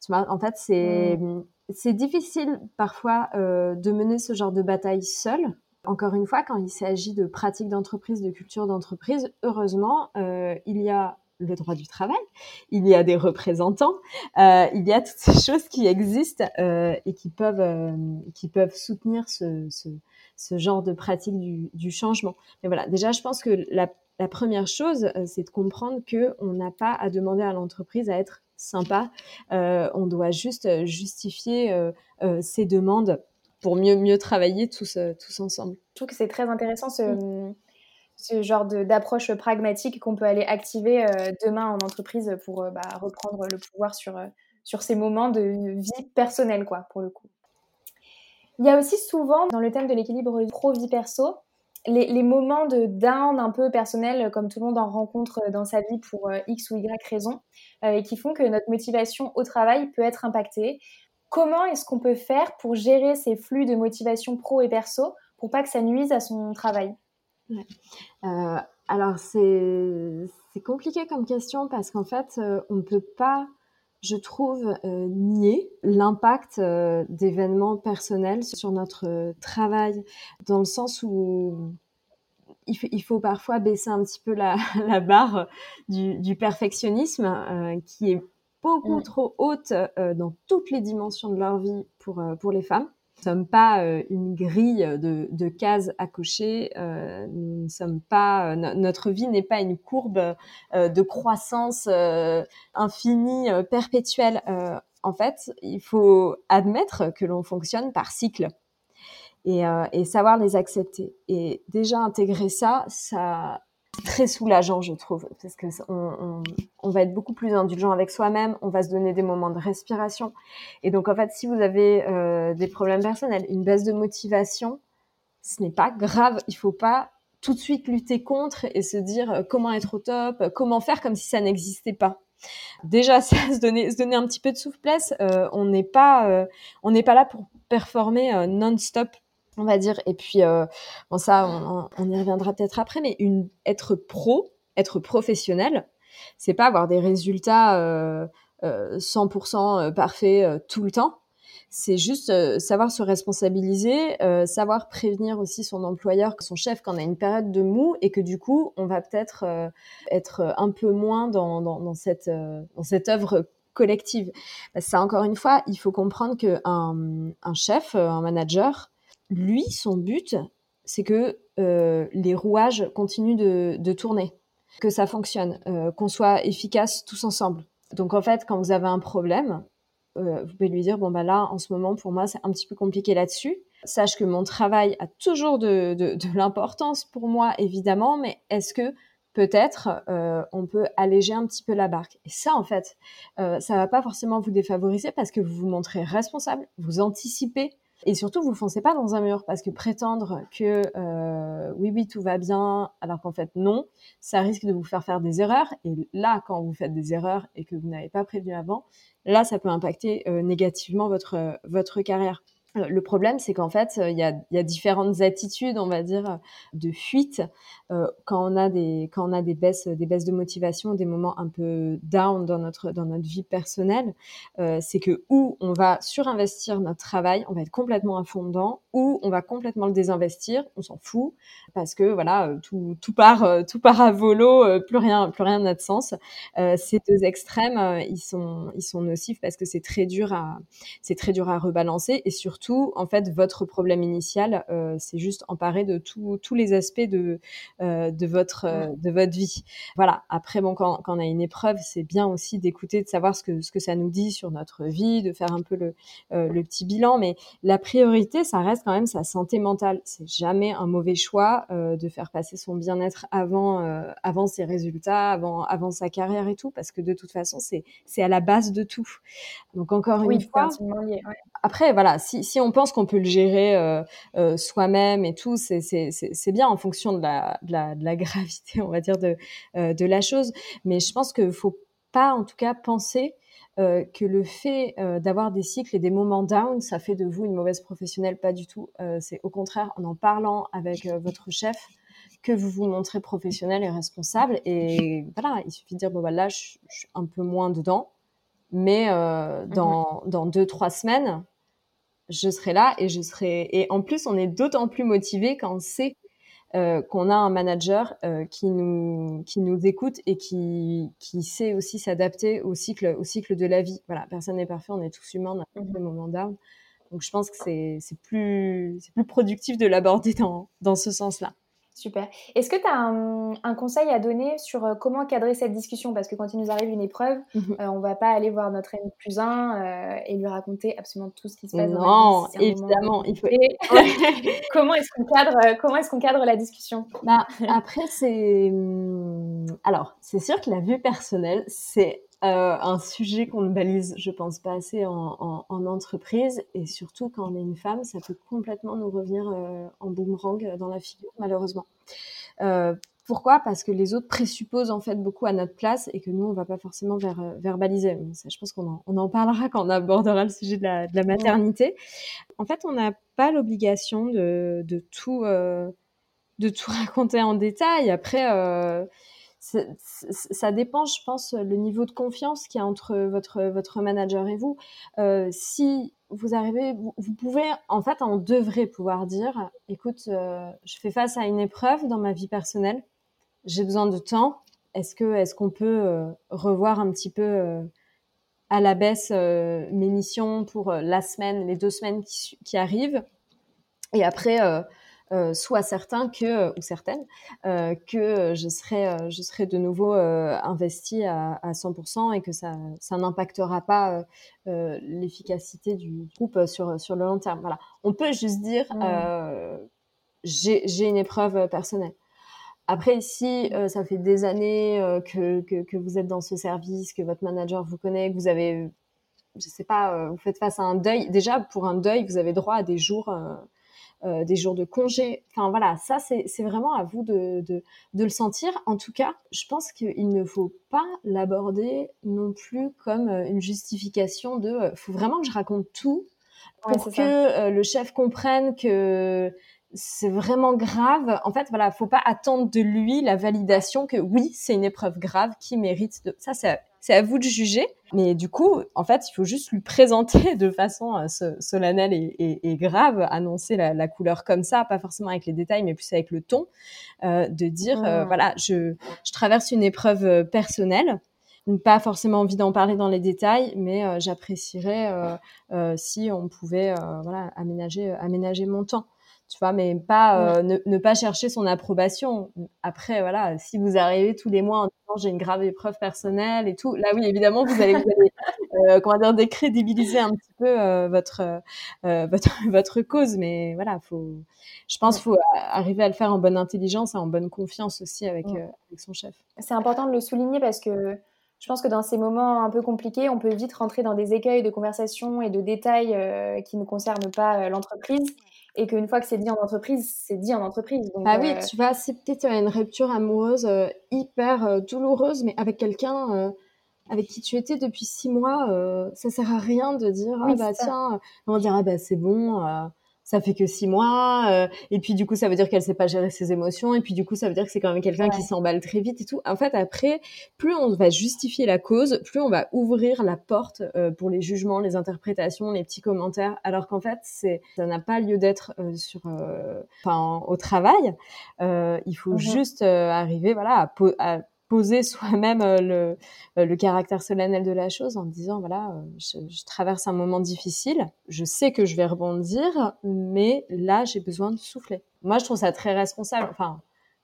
Tu vois, en fait, c'est mmh. c'est difficile parfois de mener ce genre de bataille seul. Encore une fois, quand il s'agit de pratiques d'entreprise, de culture d'entreprise, heureusement, il y a le droit du travail, il y a des représentants, euh, il y a toutes ces choses qui existent euh, et qui peuvent, euh, qui peuvent soutenir ce, ce, ce, genre de pratique du, du, changement. Mais voilà, déjà, je pense que la, la première chose, c'est de comprendre que on n'a pas à demander à l'entreprise à être sympa. On doit juste justifier ses demandes pour mieux mieux travailler tous tous ensemble. Je trouve que c'est très intéressant ce. Mmh ce genre d'approche pragmatique qu'on peut aller activer euh, demain en entreprise pour euh, bah, reprendre le pouvoir sur, euh, sur ces moments de vie personnelle, quoi, pour le coup. Il y a aussi souvent, dans le thème de l'équilibre pro-vie perso, les, les, moments de down un peu personnel, comme tout le monde en rencontre dans sa vie pour X ou Y raison, et qui font que notre motivation au travail peut être impactée. Comment est-ce qu'on peut faire pour gérer ces flux de motivation pro et perso pour pas que ça nuise à son travail? Euh, alors c'est compliqué comme question parce qu'en fait euh, on ne peut pas, je trouve, euh, nier l'impact d'événements personnels sur notre travail dans le sens où il, faut parfois baisser un petit peu la, barre du, perfectionnisme qui est beaucoup trop haute dans toutes les dimensions de leur vie pour, pour les femmes. Nous ne sommes pas euh, une grille de, de, cases à cocher. Euh, nous sommes pas, euh, notre vie n'est pas une courbe de croissance infinie, perpétuelle. en fait, il faut admettre que l'on fonctionne par cycle et, et, savoir les accepter. Et déjà intégrer ça, ça, très soulageant, je trouve, parce que on, va être beaucoup plus indulgent avec soi-même, on va se donner des moments de respiration. Et donc, en fait, si vous avez euh, des problèmes personnels, une baisse de motivation, ce n'est pas grave. Il faut pas tout de suite lutter contre et se dire euh, comment être au top, comment faire comme si ça n'existait pas. Déjà, ça, se donner, se donner un petit peu de souplesse. Euh, on n'est pas, on n'est pas là pour performer non-stop on va dire. Et puis, euh, bon, ça, on, y reviendra peut-être après, mais être pro, être professionnel, c'est pas avoir des résultats euh, 100% euh, euh, parfaits tout le temps. C'est juste savoir se responsabiliser, savoir prévenir aussi son employeur, son chef, quand on a une période de mou et que du coup, on va peut-être être un peu moins dans, cette, œuvre collective. Ça, encore une fois, il faut comprendre qu'un un chef, un manager, lui, son but, c'est que euh, les rouages continuent de, tourner, que ça fonctionne, euh, qu'on soit efficace tous ensemble. Donc en fait, quand vous avez un problème, euh, vous pouvez lui dire bon bah là, en ce moment, pour moi, c'est un petit peu compliqué là-dessus. Sache que mon travail a toujours de, de l'importance pour moi, évidemment, mais est-ce que peut-être on peut alléger un petit peu la barque? Et ça, en fait, ça va pas forcément vous défavoriser parce que vous vous montrez responsable, vous anticipez et surtout, vous foncez pas dans un mur parce que prétendre que euh, oui, oui, tout va bien, alors qu'en fait non, ça risque de vous faire faire des erreurs. Et là, quand vous faites des erreurs et que vous n'avez pas prévu avant, là, ça peut impacter euh, négativement votre votre carrière. Euh, le problème, c'est qu'en fait, il y a, y a, différentes attitudes, on va dire, de fuite quand on a des quand on a des baisses des baisses de motivation, des moments un peu down dans notre dans notre vie personnelle. Euh, c'est que où on va surinvestir notre travail, on va être complètement à ou on va complètement le désinvestir, on s'en fout parce que voilà tout tout part tout part à volo, plus rien plus rien n'a de sens. ces deux extrêmes, ils sont ils sont nocifs parce que c'est très dur à c'est très dur à rebalancer et surtout tout, en fait, votre problème initial, euh, c'est juste emparer de tous les aspects de, euh, de, votre, euh, de votre vie. Voilà. Après, bon, quand, quand on a une épreuve, c'est bien aussi d'écouter, de savoir ce que, ce que ça nous dit sur notre vie, de faire un peu le, le petit bilan. Mais la priorité, ça reste quand même sa santé mentale. C'est jamais un mauvais choix de faire passer son bien-être avant, avant ses résultats, avant, avant sa carrière et tout, parce que de toute façon, c'est à la base de tout. Donc encore une fois, après, voilà, si, si on pense qu'on peut le gérer euh, euh, soi-même et tout, c'est bien en fonction de la, de, la, de la, gravité, on va dire, de, euh, de la chose. Mais je pense qu'il faut pas, en tout cas, penser euh, que le fait euh, d'avoir des cycles et des moments down, ça fait de vous une mauvaise professionnelle, pas du tout. c'est au contraire en en parlant avec votre chef que vous vous montrez professionnel et responsable. Et voilà, il suffit de dire, bon, bah, là, je, je suis un peu moins dedans mais mmh dans, dans deux, trois semaines, je serai là et je serai. Et en plus, on est d'autant plus motivé quand on sait euh, qu'on a un manager euh, qui nous qui nous écoute et qui qui sait aussi s'adapter au cycle au cycle de la vie. Voilà, personne n'est parfait, on est tous humains, on a mmh des moments down. Donc je pense que c'est c'est plus c'est plus productif de l'aborder dans dans ce sens-là. Super. Est-ce que tu as un, conseil à donner sur euh, comment cadrer cette discussion? Parce que quand il nous arrive une épreuve, on mhm. euh, on va pas aller voir notre N plus 1 euh, et lui raconter absolument tout ce qui se passe non, dans la vie. évidemment. Il faut... comment est-ce qu'on cadre, comment est qu'on cadre la discussion? Bah, Après, c'est... Hmm, alors, c'est sûr que la vue personnelle, c'est euh, un sujet qu'on ne balise, je pense, pas assez en, entreprise. Et surtout, quand on est une femme, ça peut complètement nous revenir euh, en boomerang dans la figure, malheureusement. Euh, pourquoi? Parce que les autres présupposent en fait beaucoup à notre place et que nous, on va pas forcément verbaliser. Ça, je pense qu'on en, on en parlera quand on abordera le sujet de la, de la maternité. En fait, on n'a pas l'obligation de, de, tout, de tout raconter en détail. Après, ça dépend, je pense, le niveau de confiance qu'il y a entre votre, votre manager et vous. Euh, si vous arrivez, vous, pouvez, en fait, on devrait pouvoir dire, écoute, euh, je fais face à une épreuve dans ma vie personnelle, j'ai besoin de temps. Est-ce que, est-ce qu'on peut euh, revoir un petit peu à la baisse mes missions pour la semaine, les deux semaines qui, qui arrivent? Et après, euh, soit certain que ou certaines euh, que je serai euh, je serai de nouveau investi à, à, 100% et que ça ça n'impactera pas l'efficacité du groupe sur sur le long terme. Voilà, on peut juste dire mmh. j'ai j'ai une épreuve personnelle. Après, si ça fait des années que, que, que, vous êtes dans ce service, que votre manager vous connaît, que vous avez, je sais pas, vous faites face à un deuil. Déjà, pour un deuil, vous avez droit à des jours euh, des jours de congé. Enfin voilà, ça c'est vraiment à vous de, de, de, le sentir. En tout cas, je pense qu'il ne faut pas l'aborder non plus comme euh, une justification de euh, faut vraiment que je raconte tout pour que le chef comprenne que c'est vraiment grave. En fait, voilà, faut pas attendre de lui la validation que oui, c'est une épreuve grave qui mérite de. Ça, c'est à vous de juger. Mais du coup, en fait, il faut juste lui présenter de façon euh, solennelle et, grave, annoncer la, couleur comme ça, pas forcément avec les détails, mais plus avec le ton, euh, de dire euh, mmh. voilà, je, je traverse une épreuve personnelle pas forcément envie d'en parler dans les détails, mais j'apprécierais si on pouvait voilà aménager aménager mon temps tu vois, mais pas euh, ne, pas chercher son approbation. Après, voilà, si vous arrivez tous les mois en disant j'ai une grave épreuve personnelle et tout, là oui, évidemment, vous allez, euh, comment dire, décrédibiliser un petit peu euh, votre, votre votre cause, mais voilà, faut, je pense, faut arriver à le faire en bonne intelligence et en bonne confiance aussi avec, avec son chef. C'est important de le souligner parce que je pense que dans ces moments un peu compliqués, on peut vite rentrer dans des écueils de conversation et de détails qui ne concernent pas l'entreprise et qu'une fois que c'est dit en entreprise, c'est dit en entreprise. Donc, ah oui, euh, tu vois, c'est peut-être une rupture amoureuse euh, hyper euh, douloureuse, mais avec quelqu'un avec qui tu étais depuis six mois, ça sert à rien de dire ah bah tiens, on va dire ah bah c'est bon, ça fait que six mois, euh, et puis du coup ça veut dire qu'elle sait pas gérer ses émotions, et puis du coup ça veut dire que c'est quand même quelqu'un qui s'emballe très vite et tout. En fait après, plus on va justifier la cause, plus on va ouvrir la porte euh, pour les jugements, les interprétations, les petits commentaires, alors qu'en fait c'est ça n'a pas lieu d'être euh, sur, enfin au travail. il faut mmh juste arriver voilà à, à poser soi-même euh, le, euh, le, caractère solennel de la chose en disant voilà, euh, je, je, traverse un moment difficile, je sais que je vais rebondir, mais là j'ai besoin de souffler. Moi je trouve ça très responsable. Enfin,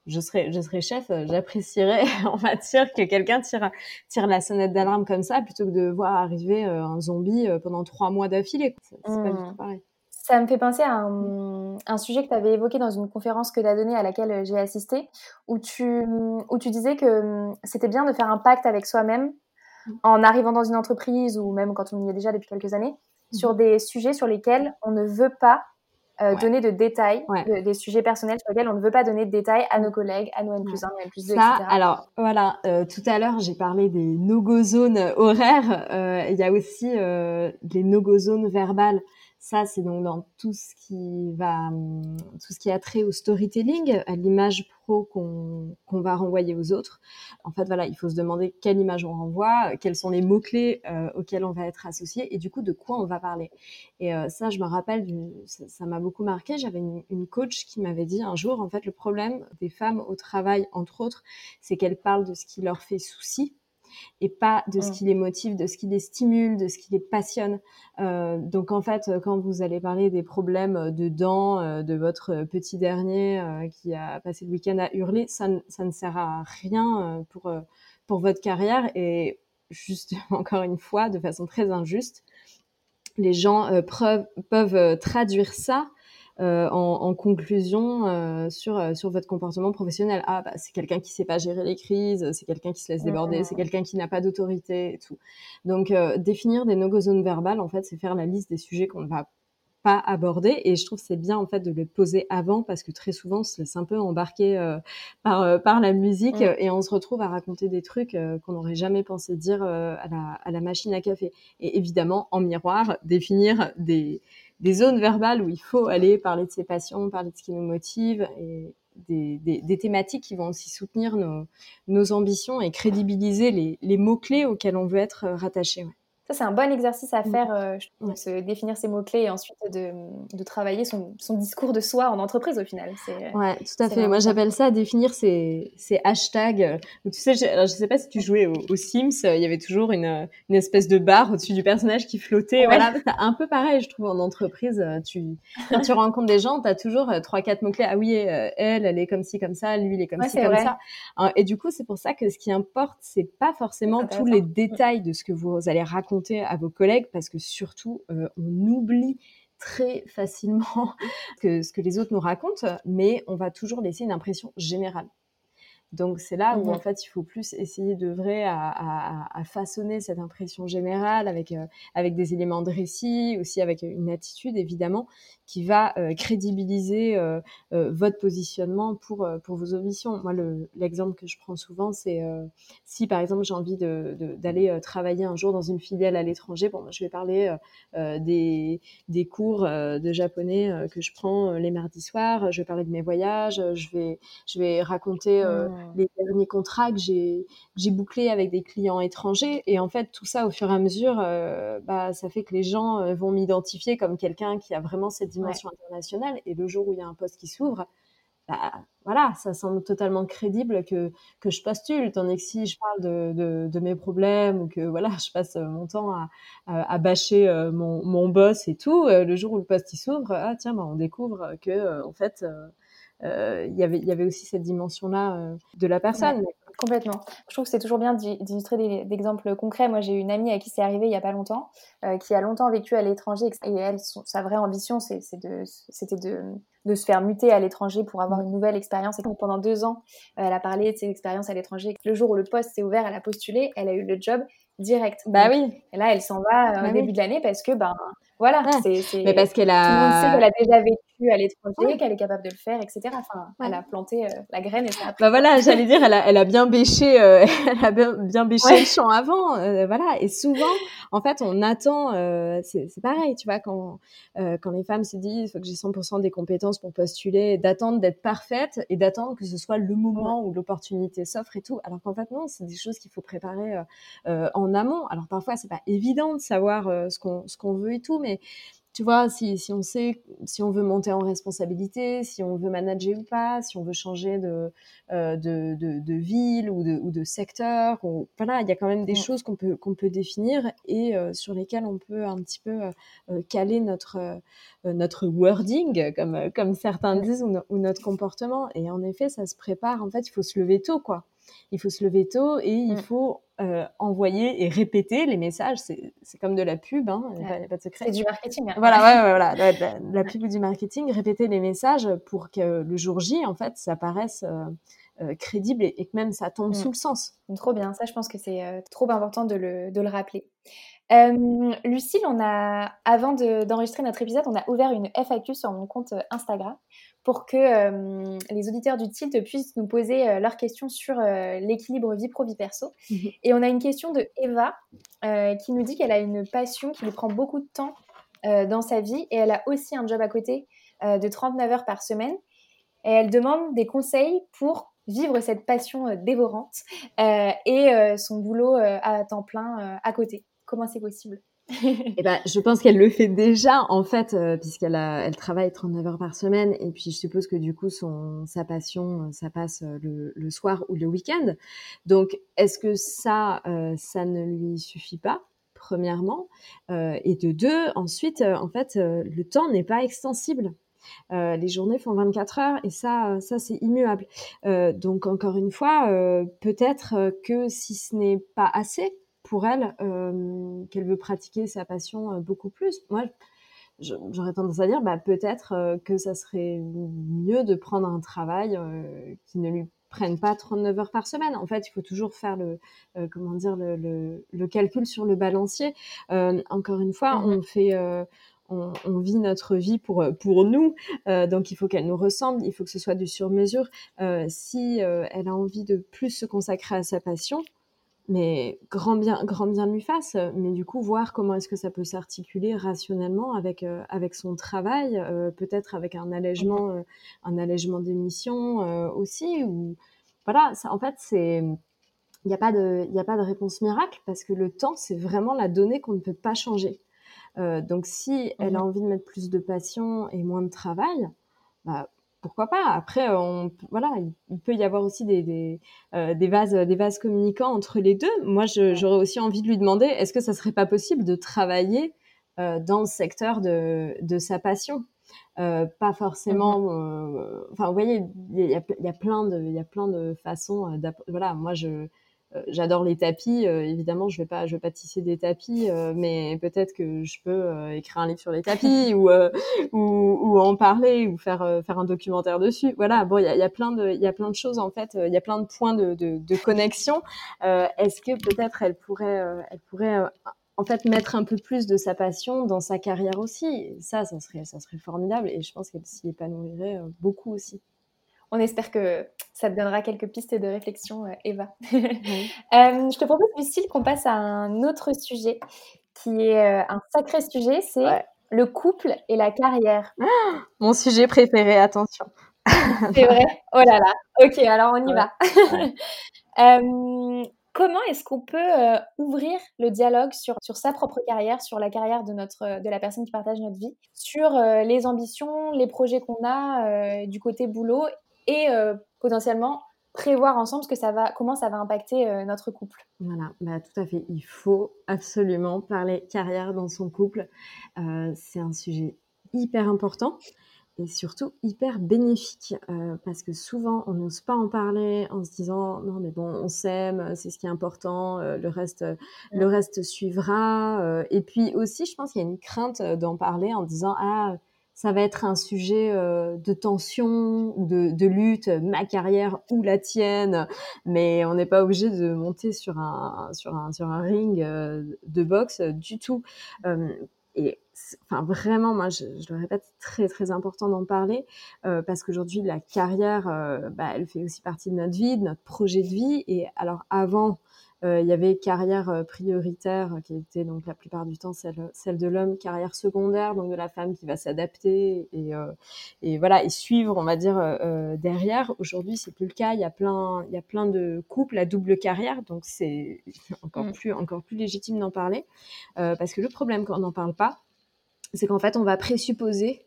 je serais, je serais chef, j'apprécierais en matière que quelqu'un tire, tire la sonnette d'alarme comme ça plutôt que de voir arriver un zombie pendant trois mois d'affilée. C'est pas du mmh. tout pareil. Ça me fait penser à un, sujet que tu avais évoqué dans une conférence que tu as donnée à laquelle euh, j'ai assisté, où tu, où tu disais que hum, c'était bien de faire un pacte avec soi-même mmh. en arrivant dans une entreprise ou même quand on y est déjà depuis quelques années, mmh. sur des sujets sur lesquels on ne veut pas euh, donner de détails, des sujets personnels sur lesquels on ne veut pas donner de détails à nos collègues, à nos N plus 1, N plus 2, Ça, Alors voilà, euh, tout à l'heure j'ai parlé des no-go zones horaires. Il y a aussi les no-go zones verbales. Ça, c'est donc dans tout ce qui va, tout ce qui a trait au storytelling, à l'image pro qu'on va renvoyer aux autres. En fait, voilà, il faut se demander quelle image on renvoie, quels sont les mots clés euh, auxquels on va être associé, et du coup de quoi on va parler. Et euh, ça, je me rappelle, ça m'a beaucoup marqué. J'avais une, coach qui m'avait dit un jour, en fait, le problème des femmes au travail, entre autres, c'est qu'elles parlent de ce qui leur fait souci et pas de ce mm. qui les motive, de ce qui les stimule, de ce qui les passionne. Euh, donc en fait, quand vous allez parler des problèmes de dents euh, de votre petit dernier euh, qui a passé le week-end à hurler, ça, ça ne sert à rien pour, pour votre carrière et juste encore une fois, de façon très injuste, les gens peuvent traduire ça euh, en, en, conclusion euh, sur euh, sur votre comportement professionnel. Ah bah c'est quelqu'un qui sait pas gérer les crises, c'est quelqu'un qui se laisse déborder, c'est quelqu'un qui n'a pas d'autorité et tout. Donc définir des no-go zones verbales en fait, c'est faire la liste des sujets qu'on ne va pas aborder et je trouve c'est bien en fait de le poser avant parce que très souvent on se laisse un peu embarquer euh, par euh, par la musique et on se retrouve à raconter des trucs qu'on n'aurait jamais pensé dire à la à la machine à café et évidemment en miroir définir des des zones verbales où il faut aller parler de ses passions, parler de ce qui nous motive et des, thématiques qui vont aussi soutenir nos, ambitions et crédibiliser les, mots-clés auxquels on veut être rattaché. Ça, c'est un bon exercice à faire, euh, se définir ses mots-clés et ensuite de, de travailler son, son, discours de soi en entreprise au final. Euh, ouais, tout à fait. Moi, j'appelle ça définir ses, ses hashtags. Tu sais, je, alors, je sais pas si tu jouais aux Sims, il y avait toujours une, une espèce de barre au-dessus du personnage qui flottait. Voilà, un peu pareil, je trouve, en entreprise. Tu, quand tu rencontres des gens, tu as toujours euh, trois, quatre mots-clés. Ah oui, elle, elle est comme ci, comme ça, lui, il est comme ci, comme ça. Et du coup, c'est pour ça que ce qui importe, c'est pas forcément tous les détails de ce que vous allez raconter à vos collègues parce que surtout, euh, on oublie très facilement que ce que les autres nous racontent, mais on va toujours laisser une impression générale. Donc c'est là où en fait il faut plus essayer à, à, à façonner cette impression générale avec euh, avec des éléments de récit, aussi avec une attitude évidemment qui va euh, crédibiliser euh, euh, votre positionnement pour pour vos ambitions. Moi le l'exemple que je prends souvent c'est si par exemple j'ai envie d'aller travailler un jour dans une filiale à l'étranger, bon moi, je vais parler des des cours de japonais que je prends les mardis soirs, je vais parler de mes voyages, je vais je vais raconter Mhm. les derniers contrats que j'ai bouclés avec des clients étrangers et en fait tout ça au fur et à mesure bah ça fait que les gens vont m'identifier comme quelqu'un qui a vraiment cette dimension internationale et le jour où il y a un poste qui s'ouvre bah, voilà, ça semble totalement crédible que, que je postule. Tandis que si je parle de, de, de mes problèmes ou que voilà, je passe euh, mon temps à, à, à bâcher euh, mon, mon boss et tout, euh, le jour où le poste s'ouvre, ah tiens, bah, on découvre que en fait, euh, il y avait il y avait aussi cette dimension-là euh, de la personne. Complètement. Je trouve que c'est toujours bien d'illustrer des, des exemples concrets. Moi, j'ai une amie à qui c'est arrivé il y a pas longtemps, euh, qui a longtemps vécu à l'étranger et elle, son- sa vraie ambition, c'était de, de se faire muter à l'étranger pour avoir une nouvelle expérience. Et donc, pendant deux ans, elle a parlé de ses expériences à l'étranger. Le jour où le poste s'est ouvert, elle a postulé, elle a eu le job direct. Bah Donc, oui, Et là, elle s'en va euh, Bah au début oui. de l'année parce que, ben, voilà, Ouais. c'est, c'est- mais parce qu'elle tout le monde sait a qu'elle a déjà vécu à l'étranger, Ouais. qu'elle est capable de le faire, etc. Enfin, Ouais. elle a planté euh, la graine et ça a. Bah voilà, j'allais dire, elle a, elle a bien bêché, euh, elle a bien, bien bêché le champ avant, euh, voilà. Et souvent, en fait, on attend, euh, c'est c'est pareil, tu vois, quand euh, quand les femmes se disent, il faut que j'ai 100% des compétences pour postuler, d'attendre d'être parfaite et d'attendre que ce soit le moment où l'opportunité s'offre et tout. Alors qu'en fait non, c'est des choses qu'il faut préparer en amont. Alors parfois, c'est pas évident de savoir ce qu'on ce qu'on veut et tout, mais tu vois, si, si on sait, si on veut monter en responsabilité, si on veut manager ou pas, si on veut changer de, euh, de, de, de ville ou de, ou de secteur, ou, voilà, il y a quand même des choses qu'on peut, qu'on peut définir et euh, sur lesquelles on peut un petit peu euh, caler notre, notre wording, comme, comme certains disent, ou, no- ou notre comportement. Et en effet, ça se prépare. En fait, il faut se lever tôt, quoi. Il faut se lever tôt et il Mm. faut euh, envoyer et répéter les messages. C'est comme de la pub, hein, il n'y a, Ouais. pas- pas de secret. C'est du marketing. hein. Voilà, ouais, ouais, voilà, la, la- la pub ou du marketing, répéter les messages pour que le jour J, en fait, ça paraisse euh, euh, crédible et, et que même ça tombe Mm. sous le sens. Trop bien, ça je pense que c'est trop important de le, de le rappeler. Euh, Lucille, on a, avant de- d'enregistrer notre épisode, on a ouvert une FAQ sur mon compte Instagram pour que euh, les auditeurs du Tilt puissent nous poser euh, leurs questions sur euh, l'équilibre vie pro-vie perso. Mhm. Et on a une question de Eva qui nous dit qu'elle a une passion qui lui prend beaucoup de temps dans sa vie et elle a aussi un job à côté de 39 heures par semaine. Et elle demande des conseils pour vivre cette passion dévorante et son boulot à temps plein à côté. Comment c'est possible? Eh ben, je pense qu'elle le fait déjà, en fait, euh, puisqu'elle elle travaille 39 heures par semaine. Et puis, je suppose que du coup, son, sa passion, euh, ça passe euh, le, le soir ou le week-end. Donc, est-ce que ça, euh, ça ne lui suffit pas Premièrement, Euh, et de deux, ensuite, en fait, le temps n'est pas extensible. Euh, les journées font 24 heures et ça, ça c'est immuable. Euh, donc encore une fois, euh, peut-être que si ce n'est pas assez pour elle, euh, qu'elle veut pratiquer sa passion euh, beaucoup plus. Moi, j'aurais tendance à dire, bah, peut-être euh, que ça serait mieux de prendre un travail qui ne lui prenne pas 39 heures par semaine. En fait, il faut toujours faire le, comment dire, le, le, le calcul sur le balancier. Encore une fois, Mhm. on fait, on, on vit notre vie pour pour nous, euh, donc il faut qu'elle nous ressemble, il faut que ce soit du sur-mesure. Euh, si euh, elle a envie de plus se consacrer à sa passion, mais grand bien, grand bien lui fasse. Mais du coup, voir comment est-ce que ça peut s'articuler rationnellement avec euh, avec son travail, euh, peut-être avec un allègement, euh, un allègement des missions aussi. Ou voilà, ça, en fait, c'est il n'y a pas de il y a pas de réponse miracle parce que le temps, c'est vraiment la donnée qu'on ne peut pas changer. Donc, si elle a Mhm. envie de mettre plus de passion et moins de travail, bah, pourquoi pas Après, on, voilà, il, peut y avoir aussi des, des, euh, des, vases, des vases communicants entre les deux. Moi, j'aurais aussi envie de lui demander est-ce que ça serait pas possible de travailler euh, dans le secteur de, de sa passion? Euh, Pas forcément. euh, Enfin, vous voyez, il y a, y a plein de, il y a plein de façons. euh, voilà, moi, je j'adore les tapis. évidemment, je vais pas, je vais pas tisser des tapis, mais peut-être que je peux écrire un livre sur les tapis ou, ou, ou en parler ou faire faire un documentaire dessus. Voilà. Bon, il y a, y a, plein de il y a plein de choses en fait. Il y a plein de points de, de, de connexion. Est-ce que peut-être elle pourrait elle pourrait en fait mettre un peu plus de sa passion dans sa carrière aussi? Ça, ça serait, ça serait formidable et je pense qu'elle s'y épanouirait euh, beaucoup aussi. On espère que ça te donnera quelques pistes de réflexion, euh, Eva. Euh, je te propose, Lucille, qu'on passe à un autre sujet qui est un sacré sujet, c'est le couple et la carrière. mon sujet préféré, attention. c'est vrai? Oh là là. Ok, alors on y va. comment est-ce qu'on peut euh, ouvrir le dialogue sur, sur sa propre carrière, sur la carrière de, notre, de la personne qui partage notre vie, sur euh, les ambitions, les projets qu'on a euh, du côté boulot et potentiellement prévoir ensemble ce que ça va, comment ça va impacter notre couple. Voilà, bah, tout à fait. Il faut absolument parler carrière dans son couple. c'est un sujet hyper important et surtout hyper bénéfique euh, parce que souvent on n'ose pas en parler en se disant non mais bon on s'aime c'est ce qui est important euh, le reste euh, le reste suivra et puis aussi je pense qu'il y a une crainte d'en parler en disant ah ça va être un sujet de tension de, de lutte ma carrière ou la tienne mais on n'est pas obligé de monter sur un sur un sur un ring de boxe du tout et enfin vraiment, moi, je, je, le répète, très très important d'en parler euh, parce qu'aujourd'hui, la carrière, euh, bah, elle fait aussi partie de notre vie, de notre projet de vie. Et alors avant, euh, il y avait carrière euh, prioritaire qui était donc la plupart du temps celle, celle de l'homme, carrière secondaire donc de la femme qui va s'adapter et, euh, et voilà et suivre, on va dire derrière. Aujourd'hui, c'est plus le cas. Il y a plein, il y a plein de couples à double carrière, donc c'est encore mm. plus encore plus légitime d'en parler parce que le problème quand on n'en parle pas c'est qu'en fait, on va présupposer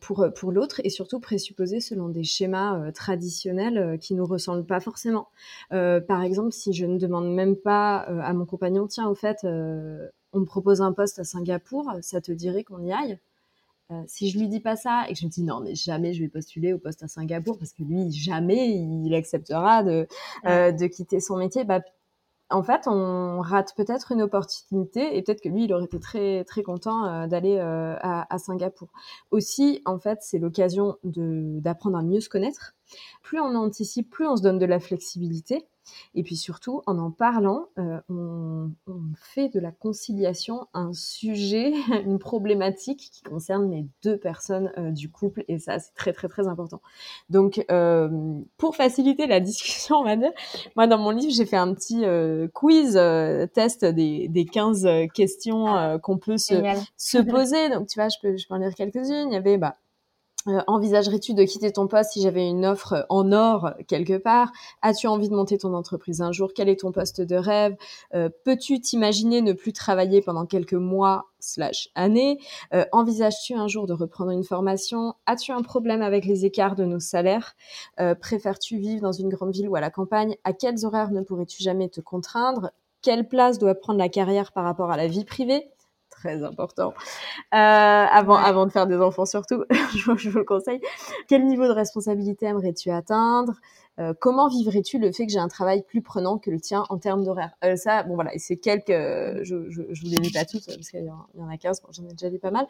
pour, euh, pour l'autre et surtout présupposer selon des schémas euh, traditionnels euh, qui nous ressemblent pas forcément. par exemple, si je ne demande même pas à mon compagnon, tiens, au fait, on me propose un poste à Singapour, ça te dirait qu'on y aille? Si je lui dis pas ça et que je me dis non mais jamais je vais postuler au poste à Singapour parce que lui jamais il acceptera de, de quitter son métier, bah en fait, on rate peut-être une opportunité et peut-être que lui, il aurait été très très content euh, d'aller euh, à, à, Singapour. Aussi, en fait, c'est l'occasion d'apprendre à mieux se connaître. Plus on anticipe, plus on se donne de la flexibilité. Et puis surtout, en en parlant, euh, on, fait de la conciliation un sujet, une problématique qui concerne les deux personnes euh, du couple. Et ça, c'est très, très, très important. Donc, euh, pour faciliter la discussion, on va dire, moi, dans mon livre, j'ai fait un petit quiz, test des, des 15 questions ah, qu'on peut se, se, poser. Donc, tu vois, je peux, je peux en lire quelques-unes. Il y avait, bah, euh, envisagerais-tu de quitter ton poste si j'avais une offre en or quelque part? As-tu envie de monter ton entreprise un jour? Quel est ton poste de rêve? Euh, Peux-tu t'imaginer ne plus travailler pendant quelques mois slash années? Euh, Envisages-tu un jour de reprendre une formation? As-tu un problème avec les écarts de nos salaires? Préfères-tu vivre dans une grande ville ou à la campagne? À quels horaires ne pourrais-tu jamais te contraindre? Quelle place doit prendre la carrière par rapport à la vie privée? Très important. Euh, avant, avant de faire des enfants surtout, je, vous le conseille. Quel niveau de responsabilité aimerais-tu atteindre? Euh, Comment vivrais-tu le fait que j'ai un travail plus prenant que le tien en termes d'horaire? Euh, Ça, bon voilà, c'est quelques, je, je, je vous les lis pas toutes parce qu'il y, en a 15, j'en ai déjà dit pas mal.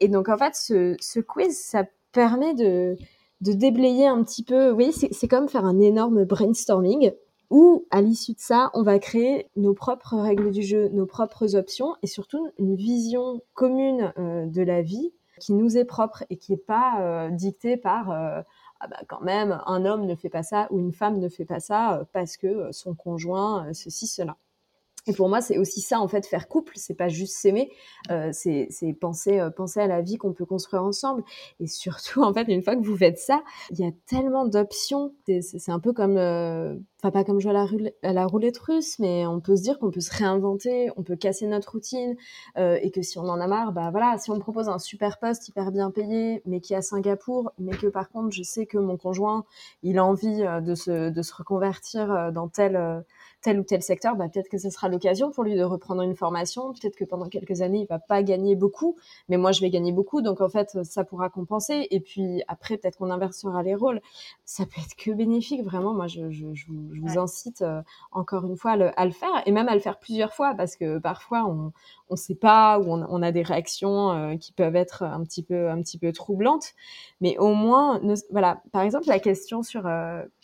et donc en fait, ce, ce quiz, ça permet de de déblayer un petit peu. Vous voyez, c'est comme faire un énorme brainstorming où, à l'issue de ça, on va créer nos propres règles du jeu, nos propres options et surtout une vision commune euh, de la vie qui nous est propre et qui n'est pas euh, dictée par euh, ah bah quand même un homme ne fait pas ça ou une femme ne fait pas ça parce que son conjoint ceci cela. Et pour moi, c'est aussi ça en fait faire couple. C'est pas juste s'aimer, euh, c'est penser euh, penser à la vie qu'on peut construire ensemble. Et surtout, en fait, une fois que vous faites ça, il y a tellement d'options. C'est un peu comme, euh, enfin pas comme jouer à la, à la roulette russe, mais on peut se dire qu'on peut se réinventer, on peut casser notre routine, euh, et que si on en a marre, bah voilà, si on me propose un super poste hyper bien payé, mais qui est à Singapour, mais que par contre je sais que mon conjoint, il a envie euh, de se de se reconvertir dans tel tel ou tel secteur, bah, peut-être que ce sera l'occasion pour lui de reprendre une formation. Peut-être que pendant quelques années, il va pas gagner beaucoup, mais moi, je vais gagner beaucoup. Donc, en fait, ça pourra compenser. Et puis, après, peut-être qu'on inversera les rôles. Ça peut être que bénéfique. Vraiment, moi, je, je, je, vous, je vous incite encore une fois à le, faire et même à le faire plusieurs fois parce que parfois on ne sait pas ou on, a des réactions qui peuvent être un petit peu un petit peu troublantes. Mais au moins, voilà, par exemple la question sur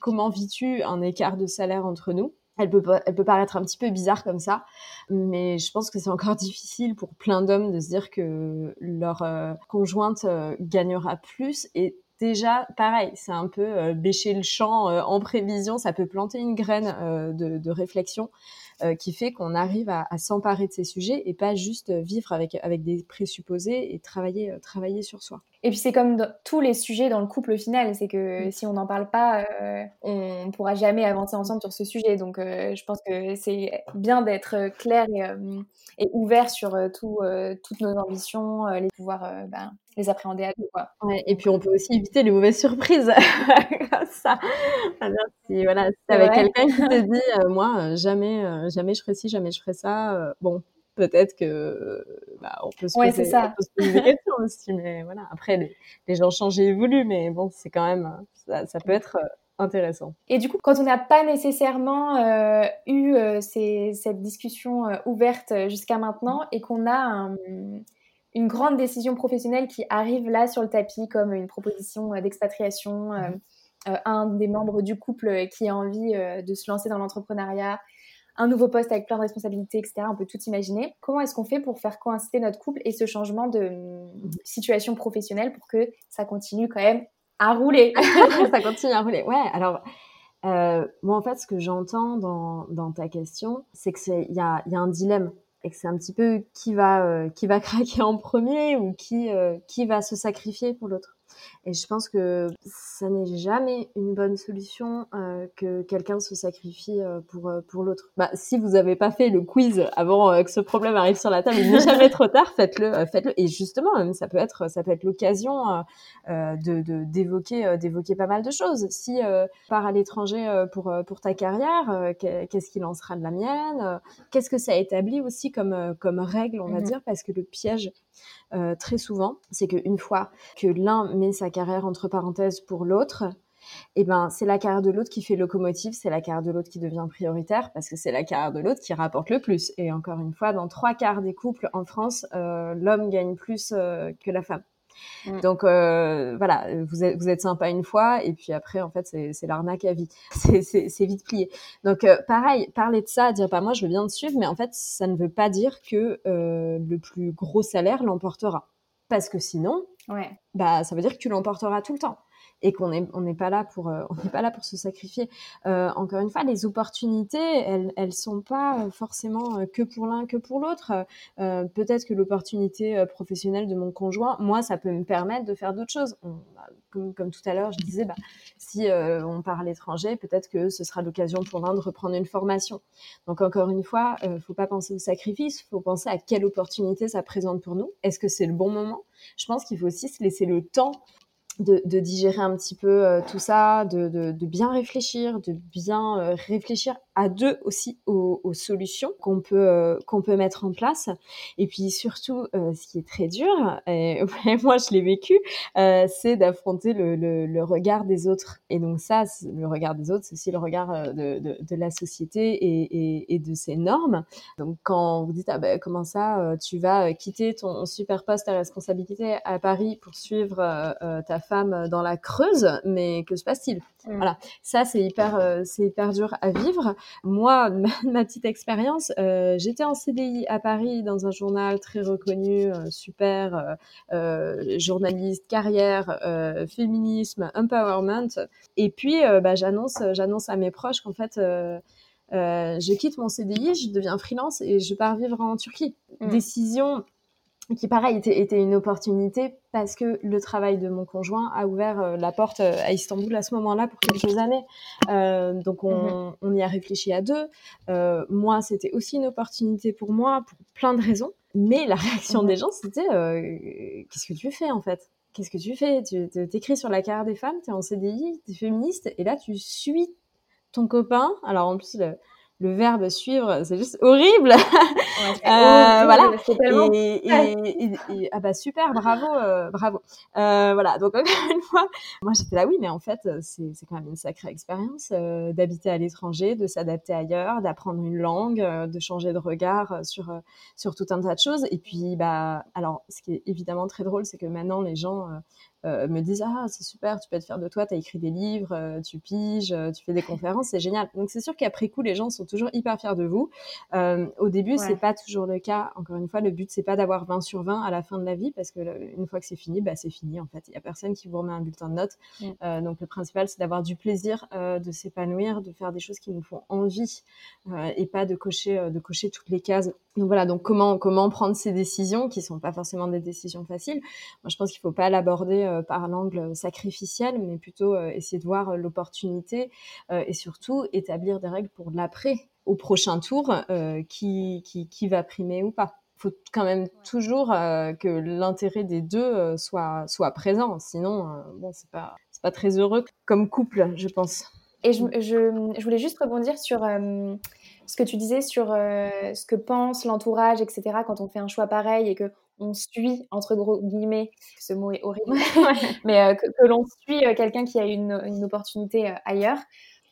comment vis-tu un écart de salaire entre nous? Elle peut, elle paraître un petit peu bizarre comme ça, mais je pense que c'est encore difficile pour plein d'hommes de se dire que leur euh, conjointe euh, gagnera plus. Et déjà, pareil, c'est un peu euh, bêcher le champ en prévision, ça peut planter une graine de, réflexion. Euh, qui fait qu'on arrive à, s'emparer de ces sujets et pas juste vivre avec, avec des présupposés et travailler, euh, travailler sur soi. Et puis c'est comme tous les sujets dans le couple final, c'est que mm. si on n'en parle pas, euh, on ne pourra jamais avancer ensemble sur ce sujet. Donc je pense que c'est bien d'être clair et, et, ouvert sur tout, toutes nos ambitions, les pouvoir ben, les appréhender à deux. Quoi. et puis on peut aussi éviter les mauvaises surprises ça. si voilà, si avec quelqu'un qui te dit, moi, jamais jamais je ferai ci, jamais je ferai ça. Euh, bon, peut-être que bah, on peut se poser, ça. des questions aussi, mais voilà. Après, les, gens changent et évoluent, mais bon, c'est quand même, ça, peut être euh, intéressant. Et du coup, quand on n'a pas nécessairement euh, eu cette discussion ouverte jusqu'à maintenant et qu'on a une grande décision professionnelle qui arrive là sur le tapis comme une proposition d'expatriation, mmh. un des membres du couple qui a envie de se lancer dans l'entrepreneuriat, un nouveau poste avec plein de responsabilités, etc. On peut tout imaginer. Comment est-ce qu'on fait pour faire coïncider notre couple et ce changement de mm, situation professionnelle pour que ça continue quand même à rouler? Ça continue à rouler. Ouais, alors... Euh, moi, en fait, ce que j'entends dans, dans, ta question, c'est qu'il y a, y a un dilemme et que c'est un petit peu qui va, euh, qui va craquer en premier ou qui, euh, qui va se sacrifier pour l'autre. Et je pense que ça n'est jamais une bonne solution euh, que quelqu'un se sacrifie euh, pour, euh, pour l'autre. Bah, si vous n'avez pas fait le quiz avant que ce problème arrive sur la table, il n'est jamais trop tard, faites-le, faites-le. Et justement, ça peut être, ça peut être l'occasion de, d'évoquer, d'évoquer pas mal de choses. Si tu pars à l'étranger pour, pour ta carrière, qu'est-ce qu'il en sera de la mienne Qu'est-ce que ça établit aussi comme, comme règle, on va mmh dire, parce que le piège euh, très souvent, c'est qu'une fois que l'un met sa carrière entre parenthèses pour l'autre, eh ben, c'est la carrière de l'autre qui fait locomotive, c'est la carrière de l'autre qui devient prioritaire parce que c'est la carrière de l'autre qui rapporte le plus. Et encore une fois, dans trois quarts des couples en France, euh, l'homme gagne plus euh, que la femme. Mm. Donc euh, voilà, vous êtes, vous êtes sympa une fois et puis après en fait c'est l'arnaque à vie, c'est vite plié. Donc euh, pareil, parler de ça, dire pas moi je veux bien te suivre, mais en fait ça ne veut pas dire que euh, le plus gros salaire l'emportera, parce que sinon, ouais. bah ça veut dire que tu l'emporteras tout le temps et qu'on n'est pas là pour euh, on n'est pas là pour se sacrifier. Euh, encore une fois, les opportunités, elles elles sont pas forcément euh, que pour l'un que pour l'autre. Peut-être que l'opportunité professionnelle de mon conjoint, moi, ça peut me permettre de faire d'autres choses. Bah, comme, tout à l'heure, je disais, bah, si on part à l'étranger, peut-être que ce sera l'occasion pour l'un de reprendre une formation. Donc encore une fois, euh, faut pas penser au sacrifice, faut penser à quelle opportunité ça présente pour nous. Est-ce que c'est le bon moment? Je pense qu'il faut aussi se laisser le temps de, de, digérer un petit peu euh, tout ça, de, de, de, bien réfléchir, de bien euh, réfléchir à deux aussi aux, aux solutions qu'on peut euh, qu'on peut mettre en place. Et puis surtout, ce qui est très dur, et moi je l'ai vécu, c'est d'affronter le, le, le, regard des autres. Et donc ça, le regard des autres, c'est aussi le regard de, de, la société et, et, et, de ses normes. Donc quand vous dites ah ben comment ça, tu vas quitter ton super poste à responsabilité à Paris pour suivre ta femme dans la Creuse, mais que se passe-t-il? Mm. Voilà, ça c'est hyper, euh, c'est hyper dur à vivre. Moi, ma, petite expérience, euh, j'étais en CDI à Paris dans un journal très reconnu, euh, super, journaliste, carrière, féminisme, empowerment. Et puis, bah, j'annonce, j'annonce à mes proches qu'en fait, je quitte mon CDI, je deviens freelance et je pars vivre en Turquie. Mm. Décision qui pareil était, était, une opportunité parce que le travail de mon conjoint a ouvert euh, la porte euh, à Istanbul à ce moment-là pour quelques années. Euh, donc on, mhm. on, y a réfléchi à deux. Moi, c'était aussi une opportunité pour moi pour plein de raisons. Mais la réaction des mhm. gens, c'était qu'est-ce que tu fais en fait? Qu'est-ce que tu fais? Tu t'écris sur la carrière des femmes, tu es en CDI, tu es féministe, et là tu suis ton copain. Alors en plus, le, le verbe suivre, c'est juste horrible. euh, voilà. Et, et, et, ah bah super, bravo, euh, bravo. Euh, voilà. Donc encore une fois, moi j'étais là, oui, mais en fait, c'est quand même une sacrée expérience euh, d'habiter à l'étranger, de s'adapter ailleurs, d'apprendre une langue, euh, de changer de regard sur sur tout un tas de choses. Et puis bah, alors, ce qui est évidemment très drôle, c'est que maintenant les gens euh, me disent ah c'est super tu peux être fier de toi tu as écrit des livres euh, tu piges euh, tu fais des conférences c'est génial. Donc c'est sûr qu'après coup les gens sont toujours hyper fiers de vous. Au début c'est pas toujours le cas. Encore une fois le but c'est pas d'avoir 20 sur 20 à la fin de la vie parce que une fois que c'est fini bah c'est fini en fait. Il y a personne qui vous remet un bulletin de notes. Donc le principal c'est d'avoir du plaisir de s'épanouir de faire des choses qui nous font envie et pas de cocher de cocher toutes les cases. Donc voilà, donc comment comment prendre ces décisions qui sont pas forcément des décisions faciles? Moi, je pense qu'il faut pas l'aborder par l'angle sacrificiel, mais plutôt euh, essayer de voir euh, l'opportunité et surtout établir des règles pour l'après, au prochain tour, qui, qui qui va primer ou pas. Il faut quand même toujours que l'intérêt des deux soit soit présent, sinon bon c'est pas c'est pas très heureux comme couple, je pense. Et je, je, je voulais juste rebondir sur ce que tu disais sur euh, ce que pense l'entourage, etc., quand on fait un choix pareil et que on suit, entre gros guillemets, ce mot est horrible, mais euh, que, l'on suit euh, quelqu'un qui a une, une opportunité ailleurs.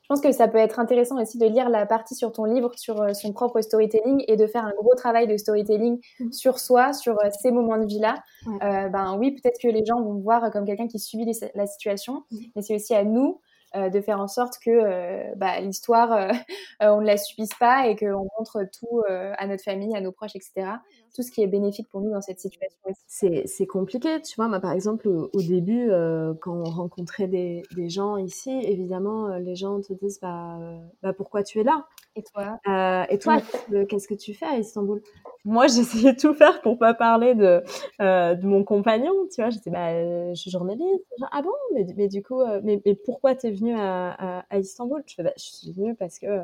Je pense que ça peut être intéressant aussi de lire la partie sur ton livre, sur son propre storytelling et de faire un gros travail de storytelling mmh. sur soi, sur ces moments de vie-là. ben oui, peut-être que les gens vont voir comme quelqu'un qui subit la situation, mmh. mais c'est aussi à nous euh, de faire en sorte que euh, bah, l'histoire, euh, on ne la subisse pas et qu'on montre tout à notre famille, à nos proches, etc. Tout ce qui est bénéfique pour nous dans cette situation. C'est compliqué, tu vois. Moi, par exemple, au, début, quand on rencontrait des, des, gens ici, évidemment, les gens te disent bah, bah pourquoi tu es là? Et toi? Et toi, qu'est-ce que tu fais à Istanbul? Moi, j'essayais de tout faire pour pas parler de, euh, de mon compagnon, tu vois. J'étais, bah, je suis journaliste. ah bon, mais, mais du coup, euh, mais, mais pourquoi t'es venue à, à, Istanbul? Je fais, bah, je suis venue parce que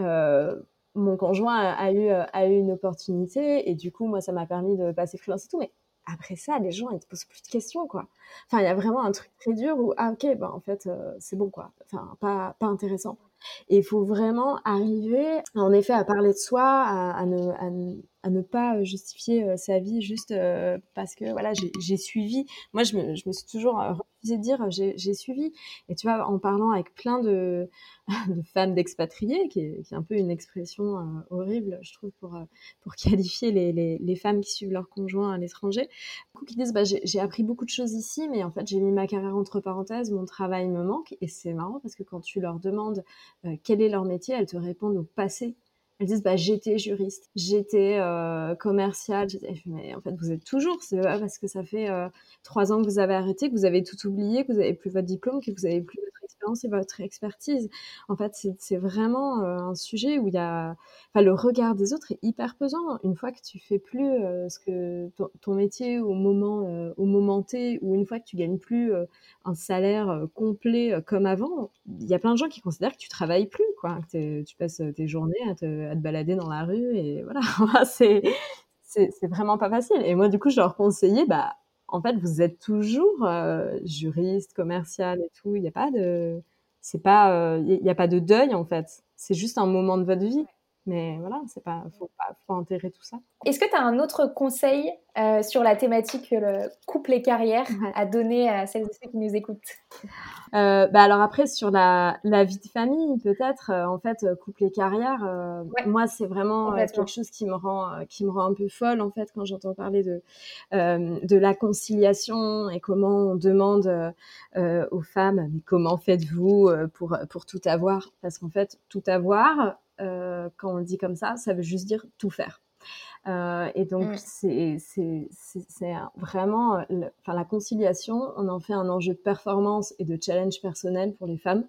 euh, mon conjoint a, eu, a eu une opportunité et du coup, moi, ça m'a permis de passer freelance et tout. Mais après ça, les gens, ils te posent plus de questions, quoi. Enfin, il y a vraiment un truc très dur où, ah, ok, bah, en fait, euh, c'est bon, quoi. Enfin, pas, pas intéressant. Et il faut vraiment arriver, en effet, à parler de soi, à, ne, à, à ne pas euh, justifier euh, sa vie juste euh, parce que voilà j'ai suivi. Moi je me, je me suis toujours refusé de dire j'ai suivi. Et tu vois en parlant avec plein de, de femmes d'expatriés qui, qui est un peu une expression horrible je trouve pour pour qualifier les, les, les, femmes qui suivent leur conjoint à l'étranger qui disent bah, j'ai appris beaucoup de choses ici mais en fait j'ai mis ma carrière entre parenthèses mon travail me manque. Et c'est marrant parce que quand tu leur demandes quel est leur métier elles te répondent au passé elles disent bah j'étais juriste, j'étais euh, commerciale. Mais en fait, vous êtes toujours. C'est pas parce que ça fait euh, trois ans que vous avez arrêté, que vous avez tout oublié, que vous avez plus votre diplôme, que vous avez plus votre expérience et votre expertise. En fait, c'est vraiment euh, un sujet où il y a, enfin, le regard des autres est hyper pesant. Une fois que tu fais plus euh, ce que ton, métier au moment, au moment T, ou une fois que tu gagnes plus un salaire complet comme avant, il y a plein de gens qui considèrent que tu travailles plus, quoi. Que tu passes tes journées à te, à te balader dans la rue et voilà. c'est c'est vraiment pas facile. Et moi, du coup, je leur conseillais, bah, en fait, vous êtes toujours euh, juriste, commercial et tout. Il n'y a pas de, c'est pas, il n'y a pas de deuil en fait. C'est juste un moment de votre vie. Mais voilà, c'est pas, faut pas, faut enterrer tout ça. Est-ce que tu as un autre conseil euh, sur la thématique le couple et carrière à donner à celles et ceux qui nous écoutent? Euh, bah alors après sur la, la vie de famille peut-être euh, en fait couple et carrière euh, moi c'est vraiment euh, quelque chose qui me rend qui me rend un peu folle en fait quand j'entends parler de de la conciliation et comment on demande aux femmes mais comment faites-vous pour pour tout avoir? Parce qu'en fait tout avoir euh, quand on le dit comme ça, ça veut juste dire tout faire. Euh, et donc, mm. c'est vraiment, enfin, la conciliation, on en fait un enjeu de performance et de challenge personnel pour les femmes,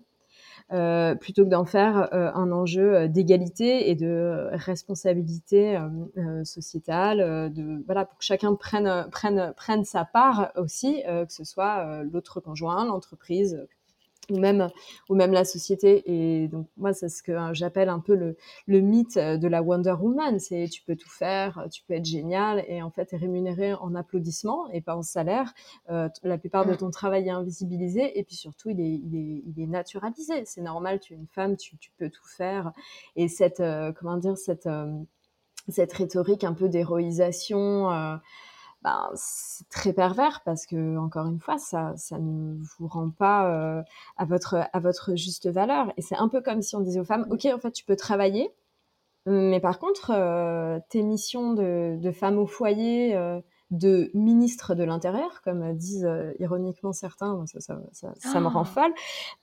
euh, plutôt que d'en faire un enjeu d'égalité et de responsabilité sociétale, de voilà pour que chacun prenne prenne prenne sa part aussi, que ce soit l'autre conjoint, l'entreprise, ou même ou même la société. Et donc moi c'est ce que hein, j'appelle un peu le, le mythe de la Wonder Woman. C'est tu peux tout faire tu peux être génial et en fait es rémunéré en applaudissements et pas en salaire. Euh, la plupart de mm. ton travail est invisibilisé et puis surtout il est il est, il est naturalisé. C'est normal tu es une femme tu, tu peux tout faire. Et cette euh, comment dire cette euh, cette rhétorique un peu d'héroïsation ben, c'est très pervers parce que encore une fois ça ça ne vous rend pas euh, à votre à votre juste valeur et c'est un peu comme si on disait aux femmes ok en fait tu peux travailler mais par contre euh, tes missions de, de femme au foyer euh, de ministre de l'Intérieur, comme disent euh, ironiquement certains, ça, ça, ça, ça me rend ah. folle.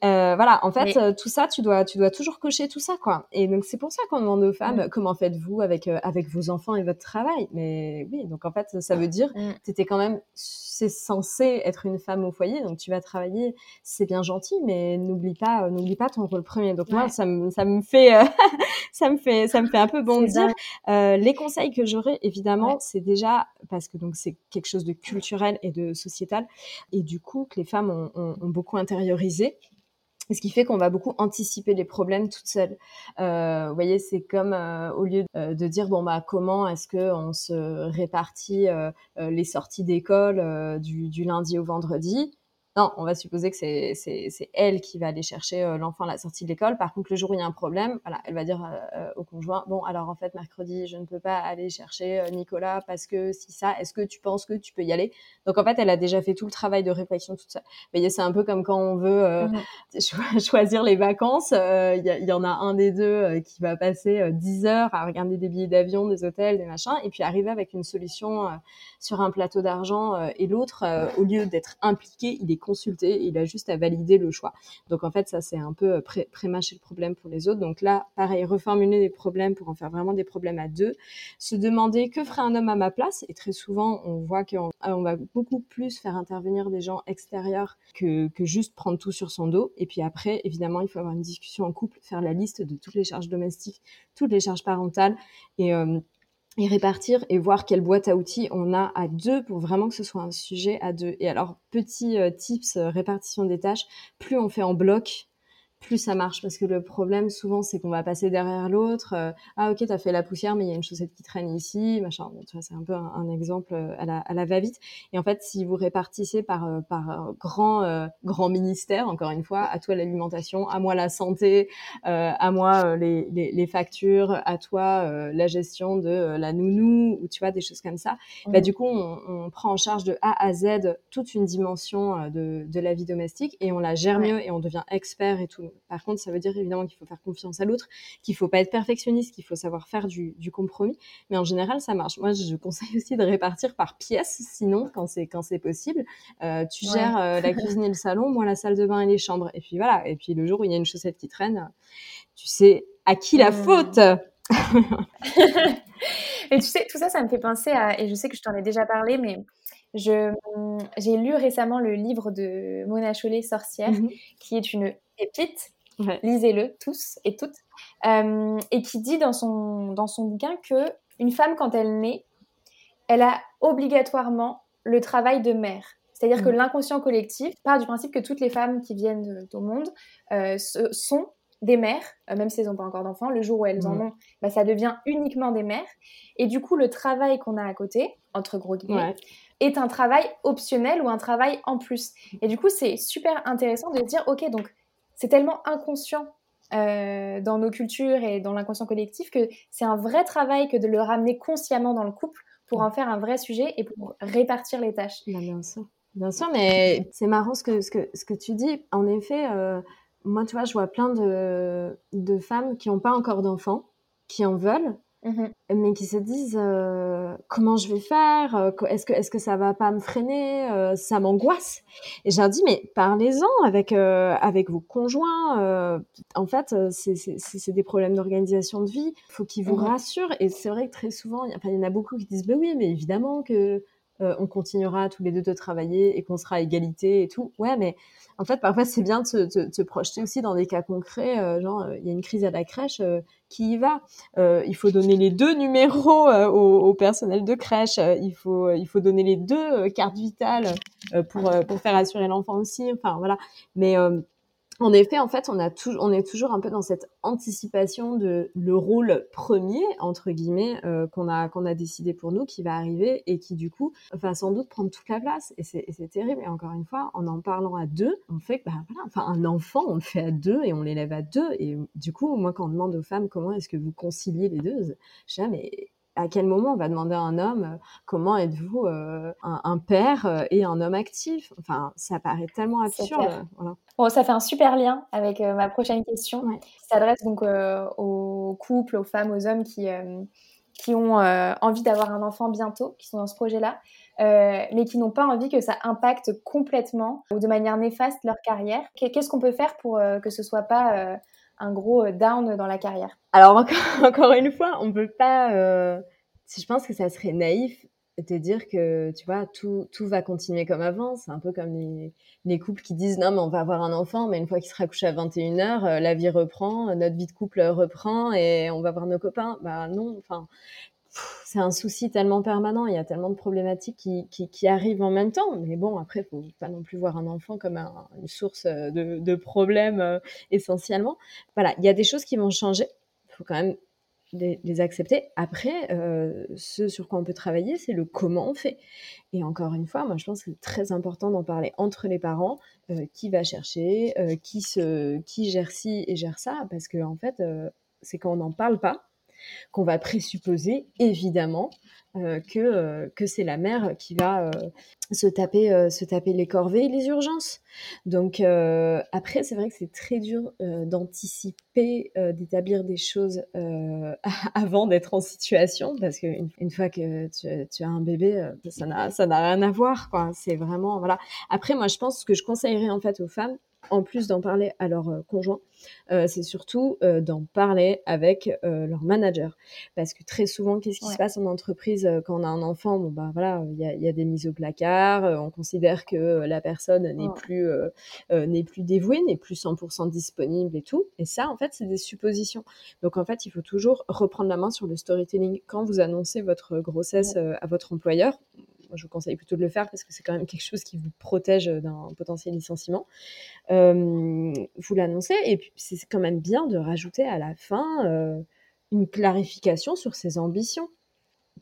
Euh, voilà, en fait, euh, tout ça, tu dois, tu dois toujours cocher tout ça, quoi. Et donc c'est pour ça qu'on demande aux femmes, comment faites-vous avec avec vos enfants et votre travail? Mais oui, donc en fait, ça veut dire, mm. tu étais quand même, c'est censé être une femme au foyer, donc tu vas travailler, c'est bien gentil, mais n'oublie pas, n'oublie pas ton rôle premier. Donc moi, ça me, ça me fait, ça me fait, ça me fait un peu bondir. les conseils que j'aurais, évidemment, c'est déjà parce que donc c'est quelque chose de culturel et de sociétal, et du coup que les femmes ont, beaucoup intériorisé. Ce qui fait qu'on va beaucoup anticiper les problèmes toutes seules. Euh, vous voyez, c'est comme euh, au lieu de dire bon bah comment est-ce que on se répartit euh, les sorties d'école du, lundi au vendredi, non, on va supposer que c'est, c'est, elle qui va aller chercher euh, l'enfant à la sortie de l'école. Par contre, le jour où il y a un problème, voilà, elle va dire euh, euh, au conjoint, bon, alors en fait, mercredi, je ne peux pas aller chercher Nicolas parce que si ça, est-ce que tu penses que tu peux y aller? Donc en fait, elle a déjà fait tout le travail de réflexion toute seule. Mais c'est un peu comme quand on veut mmh. choisir les vacances, il y, y, en a un des deux qui va passer 10 heures à regarder des billets d'avion, des hôtels, des machins, et puis arriver avec une solution sur un plateau d'argent et l'autre, au lieu d'être impliqué, il est consulter, il a juste à valider le choix. Donc en fait, ça c'est un peu euh, pré prémâcher le problème pour les autres. Donc là, pareil, reformuler les problèmes pour en faire vraiment des problèmes à deux. Se demander que ferait un homme à ma place? Et très souvent, on voit qu'on on va beaucoup plus faire intervenir des gens extérieurs que, que juste prendre tout sur son dos. Et puis après, évidemment, il faut avoir une discussion en couple, faire la liste de toutes les charges domestiques, toutes les charges parentales et euh, et répartir et voir quelle boîte à outils on a à deux pour vraiment que ce soit un sujet à deux. Et alors, petit euh, tips euh, répartition des tâches, plus on fait en bloc, plus ça marche parce que le problème souvent c'est qu'on va passer derrière l'autre euh, ah ok t'as fait la poussière mais il y a une chaussette qui traîne ici machin. Bon, tu vois c'est un peu un, exemple euh, à la, à la va-vite. Et en fait si vous répartissez par euh, par grand grand ministère encore une fois à toi l'alimentation à moi la santé à moi les, les, les, factures à toi la gestion de la nounou ou tu vois des choses comme ça bah mmh. du coup on, on, prend en charge de A à Z toute une dimension de, de la vie domestique et on la gère mieux et on devient expert et tout par contre, ça veut dire évidemment qu'il faut faire confiance à l'autre, qu'il faut pas être perfectionniste, qu'il faut savoir faire du, compromis. Mais en général, ça marche. Moi, je conseille aussi de répartir par pièce, sinon, quand c'est quand c'est possible, euh, tu gères euh, la cuisine et le salon, moi la salle de bain et les chambres. Et puis voilà. Et puis le jour où il y a une chaussette qui traîne, tu sais à qui la mmh. faute. et tu sais, tout ça, ça me fait penser à, et je sais que je t'en ai déjà parlé, mais j'ai lu récemment le livre de Mona Chollet, Sorcière, mmh qui est une pépite. Lisez-le tous et toutes. Euh, et qui dit dans son, dans son bouquin que une femme, quand elle naît, elle a obligatoirement le travail de mère. C'est-à-dire que mmh. l'inconscient collectif part du principe que toutes les femmes qui viennent au monde euh, sont des mères, euh, même si elles n'ont pas encore d'enfants, le jour où elles en mmh. ont, bah, ça devient uniquement des mères. Et du coup, le travail qu'on a à côté, entre gros guillemets, est un travail optionnel ou un travail en plus. Et du coup, c'est super intéressant de dire, ok, donc c'est tellement inconscient euh, dans nos cultures et dans l'inconscient collectif que c'est un vrai travail que de le ramener consciemment dans le couple pour en faire un vrai sujet et pour répartir les tâches. Bah, bien sûr. Bien sûr, mais c'est marrant ce que, ce, que, ce que tu dis. En effet, euh, moi, tu vois, je vois plein de, de femmes qui n'ont pas encore d'enfants, qui en veulent, Mmh mais qui se disent euh, comment je vais faire euh, Est-ce que est-ce que ça va pas me freiner euh, Ça m'angoisse. Et j'ai dit mais parlez-en avec avec vos conjoints. en fait, c'est des problèmes d'organisation de vie. Il faut qu'ils vous mmh rassurent. Et c'est vrai que très souvent, il y, en a beaucoup qui disent bah oui, mais évidemment que on continuera tous les deux de travailler et qu'on sera à égalité et tout. Ouais, mais en fait, parfois, c'est bien de se, projeter aussi dans des cas concrets. Euh, genre, euh, il y a une crise à la crèche, euh, qui y va? Il faut donner les deux numéros au, personnel de crèche. il faut, il faut donner les deux cartes vitales pour pour faire assurer l'enfant aussi. Enfin, voilà. Mais En effet, en fait, on, a on est toujours un peu dans cette anticipation de le rôle premier, entre guillemets, euh, qu'on a, a décidé pour nous, qui va arriver et qui, du coup, va sans doute prendre toute la place. Et c'est terrible. Et encore une fois, en en parlant à deux, on fait bah, voilà, enfin, un enfant, on le fait à deux et on l'élève à deux. Et du coup, moi, quand on demande aux femmes comment est-ce que vous conciliez les deux, je dis, mais à quel moment on va demander à un homme euh, comment êtes-vous euh, un, père euh, et un homme actif? Enfin, ça paraît tellement absurde. Bon, ça fait un super lien avec ma prochaine question. Ça s'adresse donc aux couples, aux femmes, aux hommes qui, qui ont envie d'avoir un enfant bientôt, qui sont dans ce projet-là, mais qui n'ont pas envie que ça impacte complètement ou de manière néfaste leur carrière. Qu'est-ce qu'on peut faire pour que ce soit pas un gros euh, down dans la carrière Alors encore, une fois, on peut pas. Euh, je pense que ça serait naïf de dire que tu vois tout, tout va continuer comme avant. C'est un peu comme les, les, couples qui disent non mais on va avoir un enfant, mais une fois qu'il sera couché à 21h, euh, la vie reprend, notre vie de couple reprend et on va voir nos copains. Bah non, enfin c'est un souci tellement permanent, il y a tellement de problématiques qui, qui, arrivent en même temps. Mais bon, après, faut pas non plus voir un enfant comme une source de, de problèmes euh, essentiellement. Voilà, il y a des choses qui vont changer. Il faut quand même les, accepter. Après, euh, ce sur quoi on peut travailler, c'est le comment on fait. Et encore une fois, moi, je pense que c'est très important d'en parler entre les parents. Euh, qui va chercher, qui, se, qui gère ci et gère ça, parce que en fait, c'est quand on n'en parle pas qu'on va présupposer évidemment euh, que, euh, que c'est la mère qui va euh, se, taper, se taper les corvées et les urgences. Donc après, c'est vrai que c'est très dur d'anticiper, d'établir des choses avant d'être en situation, parce qu'une une fois que tu, as un bébé, ça n'a rien à voir. C'est vraiment... Voilà. Après, moi, je pense que je conseillerais en fait aux femmes, en plus d'en parler à leur euh, conjoint, euh, c'est surtout euh, d'en parler avec leur manager. Parce que très souvent, qu'est-ce qui se passe en entreprise quand on a un enfant? Bon, bah voilà, il y a, des mises au placard, on considère que la personne n'est plus, n'est plus dévouée, n'est plus 100% disponible et tout. Et ça, en fait, c'est des suppositions. Donc, en fait, il faut toujours reprendre la main sur le storytelling. Quand vous annoncez votre grossesse à votre employeur, je vous conseille plutôt de le faire parce que c'est quand même quelque chose qui vous protège d'un potentiel licenciement. Euh, vous l'annoncez et puis c'est quand même bien de rajouter à la fin euh, une clarification sur ses ambitions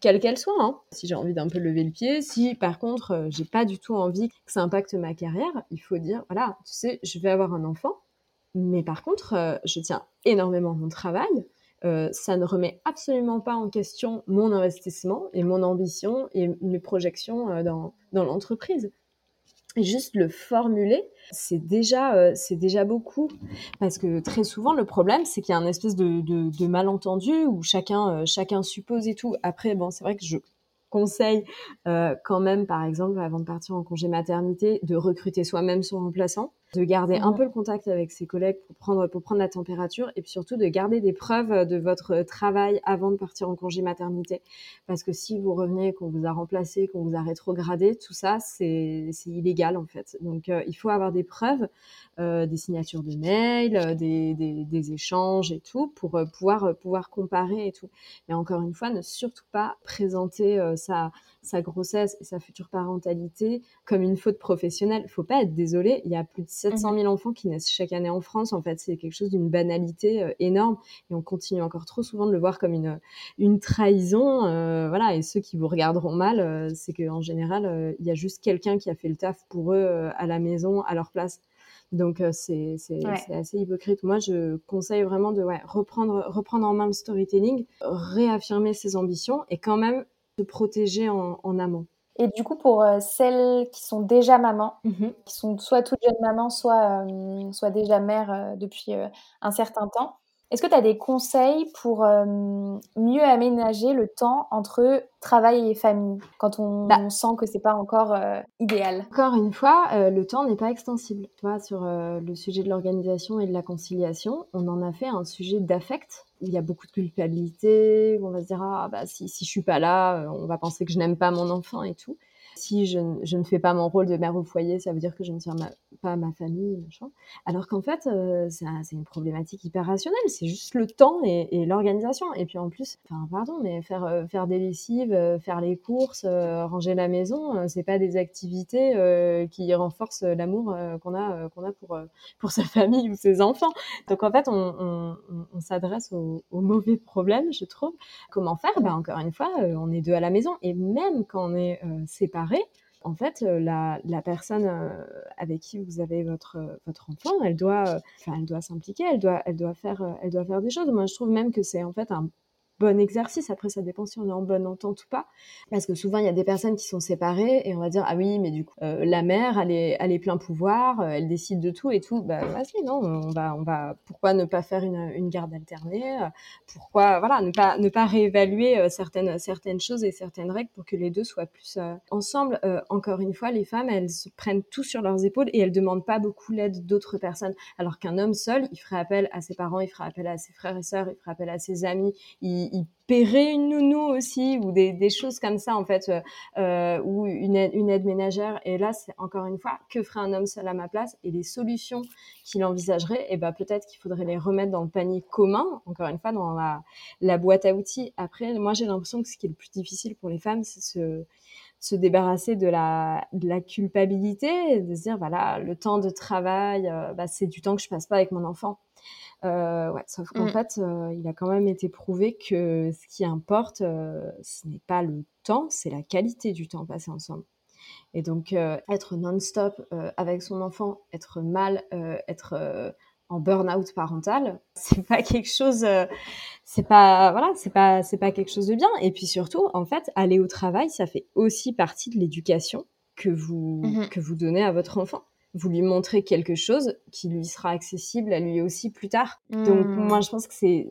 quelles qu'elles soient. Hein. Si j'ai envie d'un peu lever le pied, si par contre euh, j'ai pas du tout envie que ça impacte ma carrière, il faut dire voilà, tu sais, je vais avoir un enfant, mais par contre, je tiens énormément à mon travail. Euh, ça ne remet absolument pas en question mon investissement et mon ambition et mes projections euh, dans, dans l'entreprise. Juste le formuler, c'est déjà, euh, déjà beaucoup. Parce que très souvent, le problème, c'est qu'il y a un espèce de, de, de malentendu où chacun, chacun suppose et tout. Après, bon, c'est vrai que je conseille quand même, par exemple, avant de partir en congé maternité, de recruter soi-même son remplaçant de garder un peu le contact avec ses collègues pour prendre, pour prendre la température et puis surtout de garder des preuves de votre travail avant de partir en congé maternité. Parce que si vous revenez, qu'on vous a remplacé, qu'on vous a rétrogradé, tout ça, c'est illégal en fait. Donc euh, il faut avoir des preuves, euh, des signatures de mail, euh, des, des, des, échanges et tout pour pouvoir, pouvoir comparer et tout. Mais encore une fois, ne surtout pas présenter sa, sa grossesse et sa future parentalité comme une faute professionnelle. Il faut pas être désolé, il y a plus de 700 000 mhm. enfants qui naissent chaque année en France. En fait, c'est quelque chose d'une banalité euh, énorme et on continue encore trop souvent de le voir comme une, une trahison. Euh, voilà, et ceux qui vous regarderont mal, euh, c'est qu'en général, il y a juste quelqu'un qui a fait le taf pour eux à la maison, à leur place. Donc c'est assez hypocrite. Moi, je conseille vraiment de ouais, reprendre, reprendre en main le storytelling, réaffirmer ses ambitions et quand même se protéger en, en amont. Et du coup, pour euh, celles qui sont déjà mamans, mmh qui sont soit toutes jeunes mamans, soit, euh, soit déjà mères euh, depuis un certain temps, est-ce que tu as des conseils pour mieux aménager le temps entre travail et famille quand on, bah sent que c'est pas encore idéal? Encore une fois, le temps n'est pas extensible. Toi, sur le sujet de l'organisation et de la conciliation, on en a fait un sujet d'affect il y a beaucoup de culpabilité, où on va se dire ah bah si si je suis pas là, on va penser que je n'aime pas mon enfant et tout. Si je, ne fais pas mon rôle de mère au foyer, ça veut dire que je ne tiens pas ma famille, machin. Alors qu'en fait, euh, c'est une problématique hyper rationnelle. C'est juste le temps et, l'organisation. Et puis en plus, pardon, mais faire, euh, faire des lessives, euh, faire les courses, ranger la maison, c'est pas des activités qui renforcent l'amour qu'on a, qu'on a pour, pour sa famille ou ses enfants. Donc en fait, on, s'adresse au, au, mauvais problème, je trouve. Comment faire? Ben, Encore une fois, on est deux à la maison. Et même quand on est séparés, en fait, la, la personne avec qui vous avez votre, votre enfant, elle doit, elle doit s'impliquer, elle doit, elle, doit faire, elle doit faire des choses. Moi, je trouve même que c'est en fait un bon exercice. Après, ça dépend si on est en bonne entente ou pas. Parce que souvent, il y a des personnes qui sont séparées et on va dire, ah oui, mais du coup, euh, la mère, elle est, elle est plein pouvoir, euh, elle décide de tout et tout. Bah, vas-y, non, on va, on va, pourquoi ne pas faire une, une garde alternée? Euh, pourquoi, voilà, ne pas, ne pas réévaluer certaines, certaines choses et certaines règles pour que les deux soient plus ensemble. encore une fois, les femmes, elles se prennent tout sur leurs épaules et elles demandent pas beaucoup l'aide d'autres personnes. Alors qu'un homme seul, il ferait appel à ses parents, il ferait appel à ses frères et sœurs, il ferait appel à ses amis, il, il, paierait une nounou aussi ou des, choses comme ça en fait euh, euh, ou une aide, ménagère. Et là c'est encore une fois que ferait un homme seul à ma place? Et les solutions qu'il envisagerait et eh ben peut-être qu'il faudrait les remettre dans le panier commun encore une fois dans la, boîte à outils. Après moi j'ai l'impression que ce qui est le plus difficile pour les femmes c'est se se débarrasser de la, de la culpabilité, de se dire voilà le temps de travail, euh, bah, c'est du temps que je passe pas avec mon enfant. Euh, ouais, sauf qu'en mmh. fait, euh, il a quand même été prouvé que ce qui importe, euh, ce n'est pas le temps, c'est la qualité du temps passé ensemble. Et donc, être non-stop avec son enfant, être mal, être en burn-out parental, c'est pas quelque chose, c'est pas, voilà, c'est pas, c'est pas quelque chose de bien. Et puis surtout, en fait, aller au travail, ça fait aussi partie de l'éducation que vous, mmh que vous donnez à votre enfant vous lui montrez quelque chose qui lui sera accessible à lui aussi plus tard. Donc hmm. moi je pense que c'est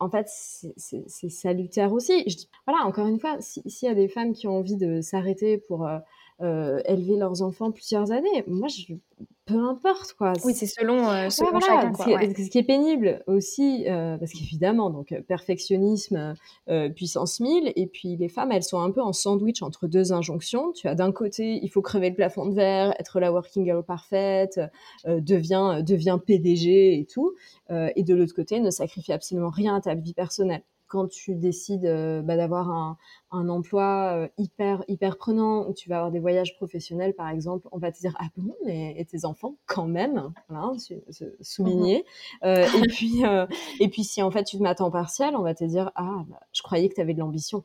en fait c'est salutaire aussi. Je dis, voilà encore une fois, s'il y a des femmes qui ont envie de s'arrêter pour euh, euh, élever leurs enfants plusieurs années, moi je peu importe quoi. Oui, c'est selon, euh, chacun. Quoi, Ce qui est pénible aussi, euh, parce qu'évidemment, donc euh, perfectionnisme, puissance 1000, et puis les femmes, elles sont un peu en sandwich entre deux injonctions. Tu as d'un côté, il faut crever le plafond de verre, être la working girl parfaite, devient, devient PDG et tout, et de l'autre côté, ne sacrifie absolument rien à ta vie personnelle quand tu décides euh, bah, d'avoir un, un, emploi euh, hyper hyper prenant où tu vas avoir des voyages professionnels par exemple, on va te dire ah bon mais et tes enfants quand même, voilà, souligner. Mmh euh, et puis et puis si en fait tu te mets à temps partiel, on va te dire ah bah, je croyais que tu avais de l'ambition.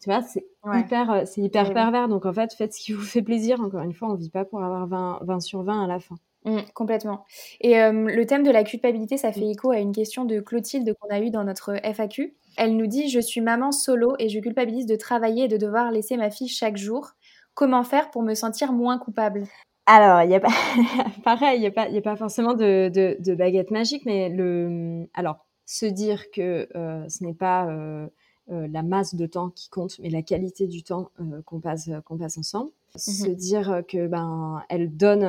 Tu vois, c'est hyper c'est hyper pervers. Donc en fait, faites ce qui vous fait plaisir. Encore une fois, on vit pas pour avoir 20, 20 sur 20 à la fin. Mmh, complètement. Et le thème de la culpabilité, ça fait écho à une question de Clotilde qu'on a eue dans notre FAQ. Elle nous dit Je suis maman solo et je culpabilise de travailler et de devoir laisser ma fille chaque jour. Comment faire pour me sentir moins coupable? Alors, il y a pas, pareil, il n'y a pas, a pas forcément de, de, baguette magique, mais le, alors, se dire que euh, ce n'est pas euh, euh, la masse de temps qui compte, mais la qualité du temps qu'on passe, qu'on passe ensemble. Mmh se dire que ben, elle donne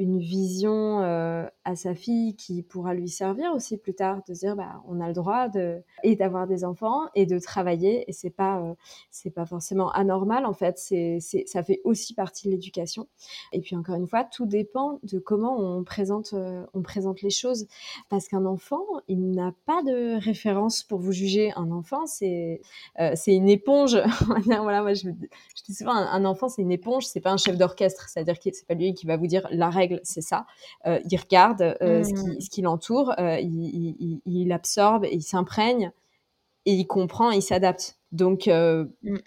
une vision euh, à sa fille qui pourra lui servir aussi plus tard de dire bah on a le droit de et d'avoir des enfants et de travailler. Et c'est pas euh, c'est pas forcément anormal en fait. C'est ça fait aussi partie de l'éducation. Et puis encore une fois tout dépend de comment on présente euh, on présente les choses. Parce qu'un enfant il n'a pas de référence pour vous juger. Un enfant c'est c'est une éponge. Voilà moi je, je dis souvent un, enfant c'est une éponge c'est pas un chef d'orchestre. C'est à dire que c'est pas lui qui va vous dire la règle c'est ça. Euh, il regarde euh, mmh. ce qui, l'entoure, euh, il, absorbe, il s'imprègne et il comprend, il s'adapte. Donc, mmh.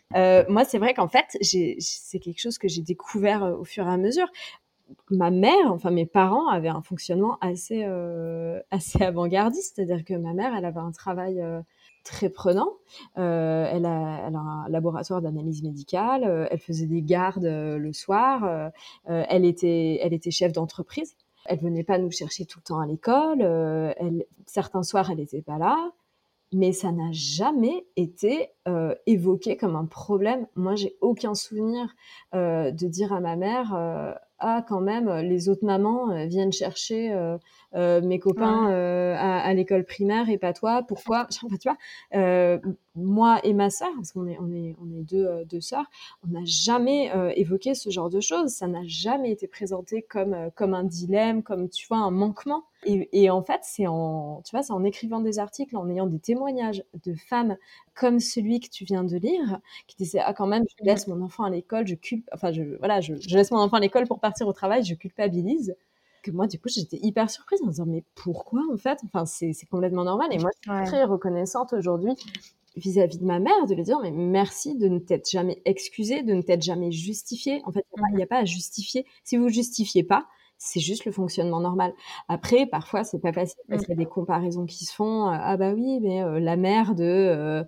moi, c'est vrai qu'en fait, c'est quelque chose que j'ai découvert au fur et à mesure ma mère, enfin mes parents avaient un fonctionnement assez assez avant-gardiste, c'est-à-dire que ma mère, elle avait un travail très prenant. Euh, elle, a, un laboratoire d'analyse médicale, euh, elle faisait des gardes euh, le soir, elle, était, elle était chef d'entreprise. Elle venait pas nous chercher tout le temps à l'école. elle, certains soirs, elle n'était pas là. Mais ça n'a jamais été évoqué comme un problème. Moi, j'ai aucun souvenir de dire à ma mère ah quand même les autres mamans viennent chercher mes copains à, l'école primaire et pas toi. Pourquoi? Enfin, Tu vois, moi et ma sœur, parce qu'on est, on est, on est deux, deux sœurs, on n'a jamais évoqué ce genre de choses. Ça n'a jamais été présenté comme, comme un dilemme, comme tu vois, un manquement. Et, en fait, c'est en, tu vois, c'est en écrivant des articles, en ayant des témoignages de femmes comme celui que tu viens de lire, qui disaient ah quand même, je laisse mon enfant à l'école, je culpe, enfin je, voilà, je, laisse mon enfant à l'école pour partir au travail, je culpabilise. Que moi, du coup, j'étais hyper surprise en me disant mais pourquoi en fait? Enfin, c'est complètement normal. Et moi, je suis très reconnaissante aujourd'hui vis-à-vis de ma mère de lui dire mais merci de ne t'être jamais excusée, de ne t'être jamais justifiée. En fait, il n'y a, a, pas à justifier. Si vous justifiez pas, c'est juste le fonctionnement normal. Après, parfois, c'est pas facile parce mmh. qu'il y a des comparaisons qui se font. Euh, ah bah oui, mais euh, la mère de, euh,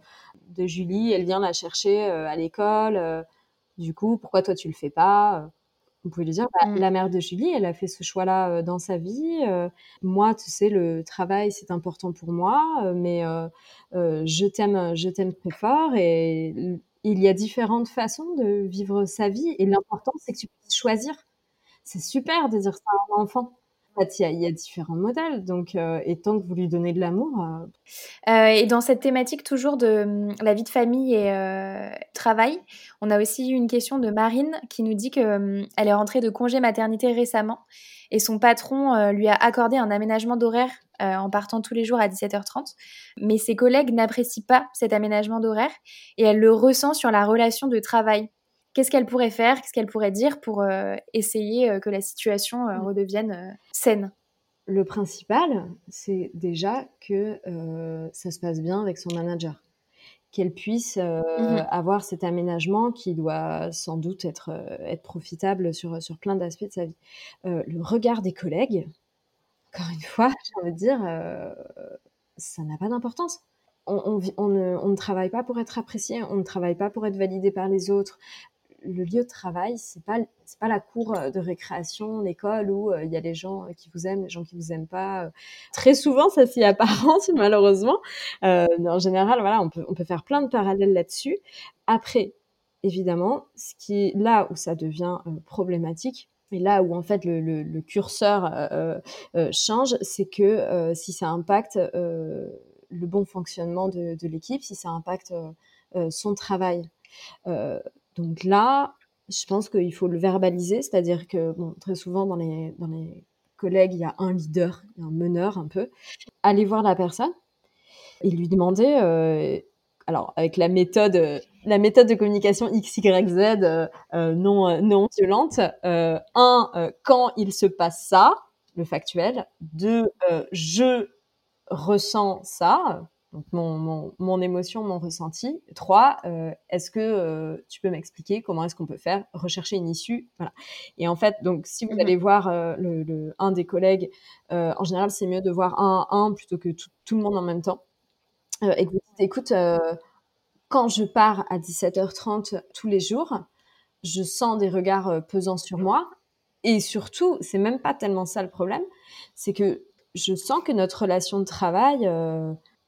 de Julie, elle vient la chercher à l'école. du coup, pourquoi toi tu le fais pas Vous pouvez lui dire, bah, mmh. la mère de Julie, elle a fait ce choix-là dans sa vie. moi, tu sais, le travail, c'est important pour moi, mais je t'aime, je t'aime très fort et il y a différentes façons de vivre sa vie et l'important, c'est que tu puisses choisir c'est super de dire ça à un enfant. Fait, il y, a différents modèles, donc euh, et tant que vous lui donnez de l'amour. Euh, euh, et dans cette thématique toujours de hum, la vie de famille et travail, on a aussi eu une question de Marine qui nous dit que hum, elle est rentrée de congé maternité récemment et son patron lui a accordé un aménagement d'horaire en partant tous les jours à 17h30, mais ses collègues n'apprécient pas cet aménagement d'horaire et elle le ressent sur la relation de travail qu'est-ce qu'elle pourrait faire, qu'est-ce qu'elle pourrait dire pour euh, essayer euh, que la situation euh, mm. redevienne saine Le principal, c'est déjà que ça se passe bien avec son manager qu'elle puisse mm-hmm. avoir cet aménagement qui doit sans doute être, être profitable sur, sur plein d'aspects de sa vie. le regard des collègues, encore une fois, j'ai envie de dire, ça n'a pas d'importance. On, on, ne, on, ne, travaille pas pour être apprécié, on ne travaille pas pour être validé par les autres, le lieu de travail, c'est pas c'est pas la cour euh, de récréation, l'école où euh, il y a les gens euh, qui vous aiment, les gens qui vous aiment pas. Très souvent, ça s'y apparente malheureusement. en général, voilà, on peut on peut faire plein de parallèles là-dessus. Après, évidemment, ce qui là où ça devient problématique, et là où en fait le, curseur change, c'est que si ça impacte le bon fonctionnement de l'équipe, si ça impacte son travail. Donc là, je pense qu'il faut le verbaliser, c'est-à-dire que très souvent dans les, dans collègues, il y a un leader, un meneur un peu. Aller voir la personne et lui demander, euh, alors avec la méthode, méthode de communication XYZ euh, euh, non, non violente, un, quand il se passe ça, le factuel, deux, je ressens ça, donc mon, mon, émotion, mon ressenti. Trois, euh, est-ce que euh, tu peux m'expliquer comment est-ce qu'on peut faire rechercher une issue? Voilà. Et en fait, donc si vous mmh allez voir euh, le, un des collègues, en général, c'est mieux de voir un un plutôt que tout, tout le monde en même temps. et que vous dites, écoute, quand je pars à 17h30 tous les jours, je sens des regards pesants sur moi. Et surtout, c'est même pas tellement ça le problème, c'est que je sens que notre relation de travail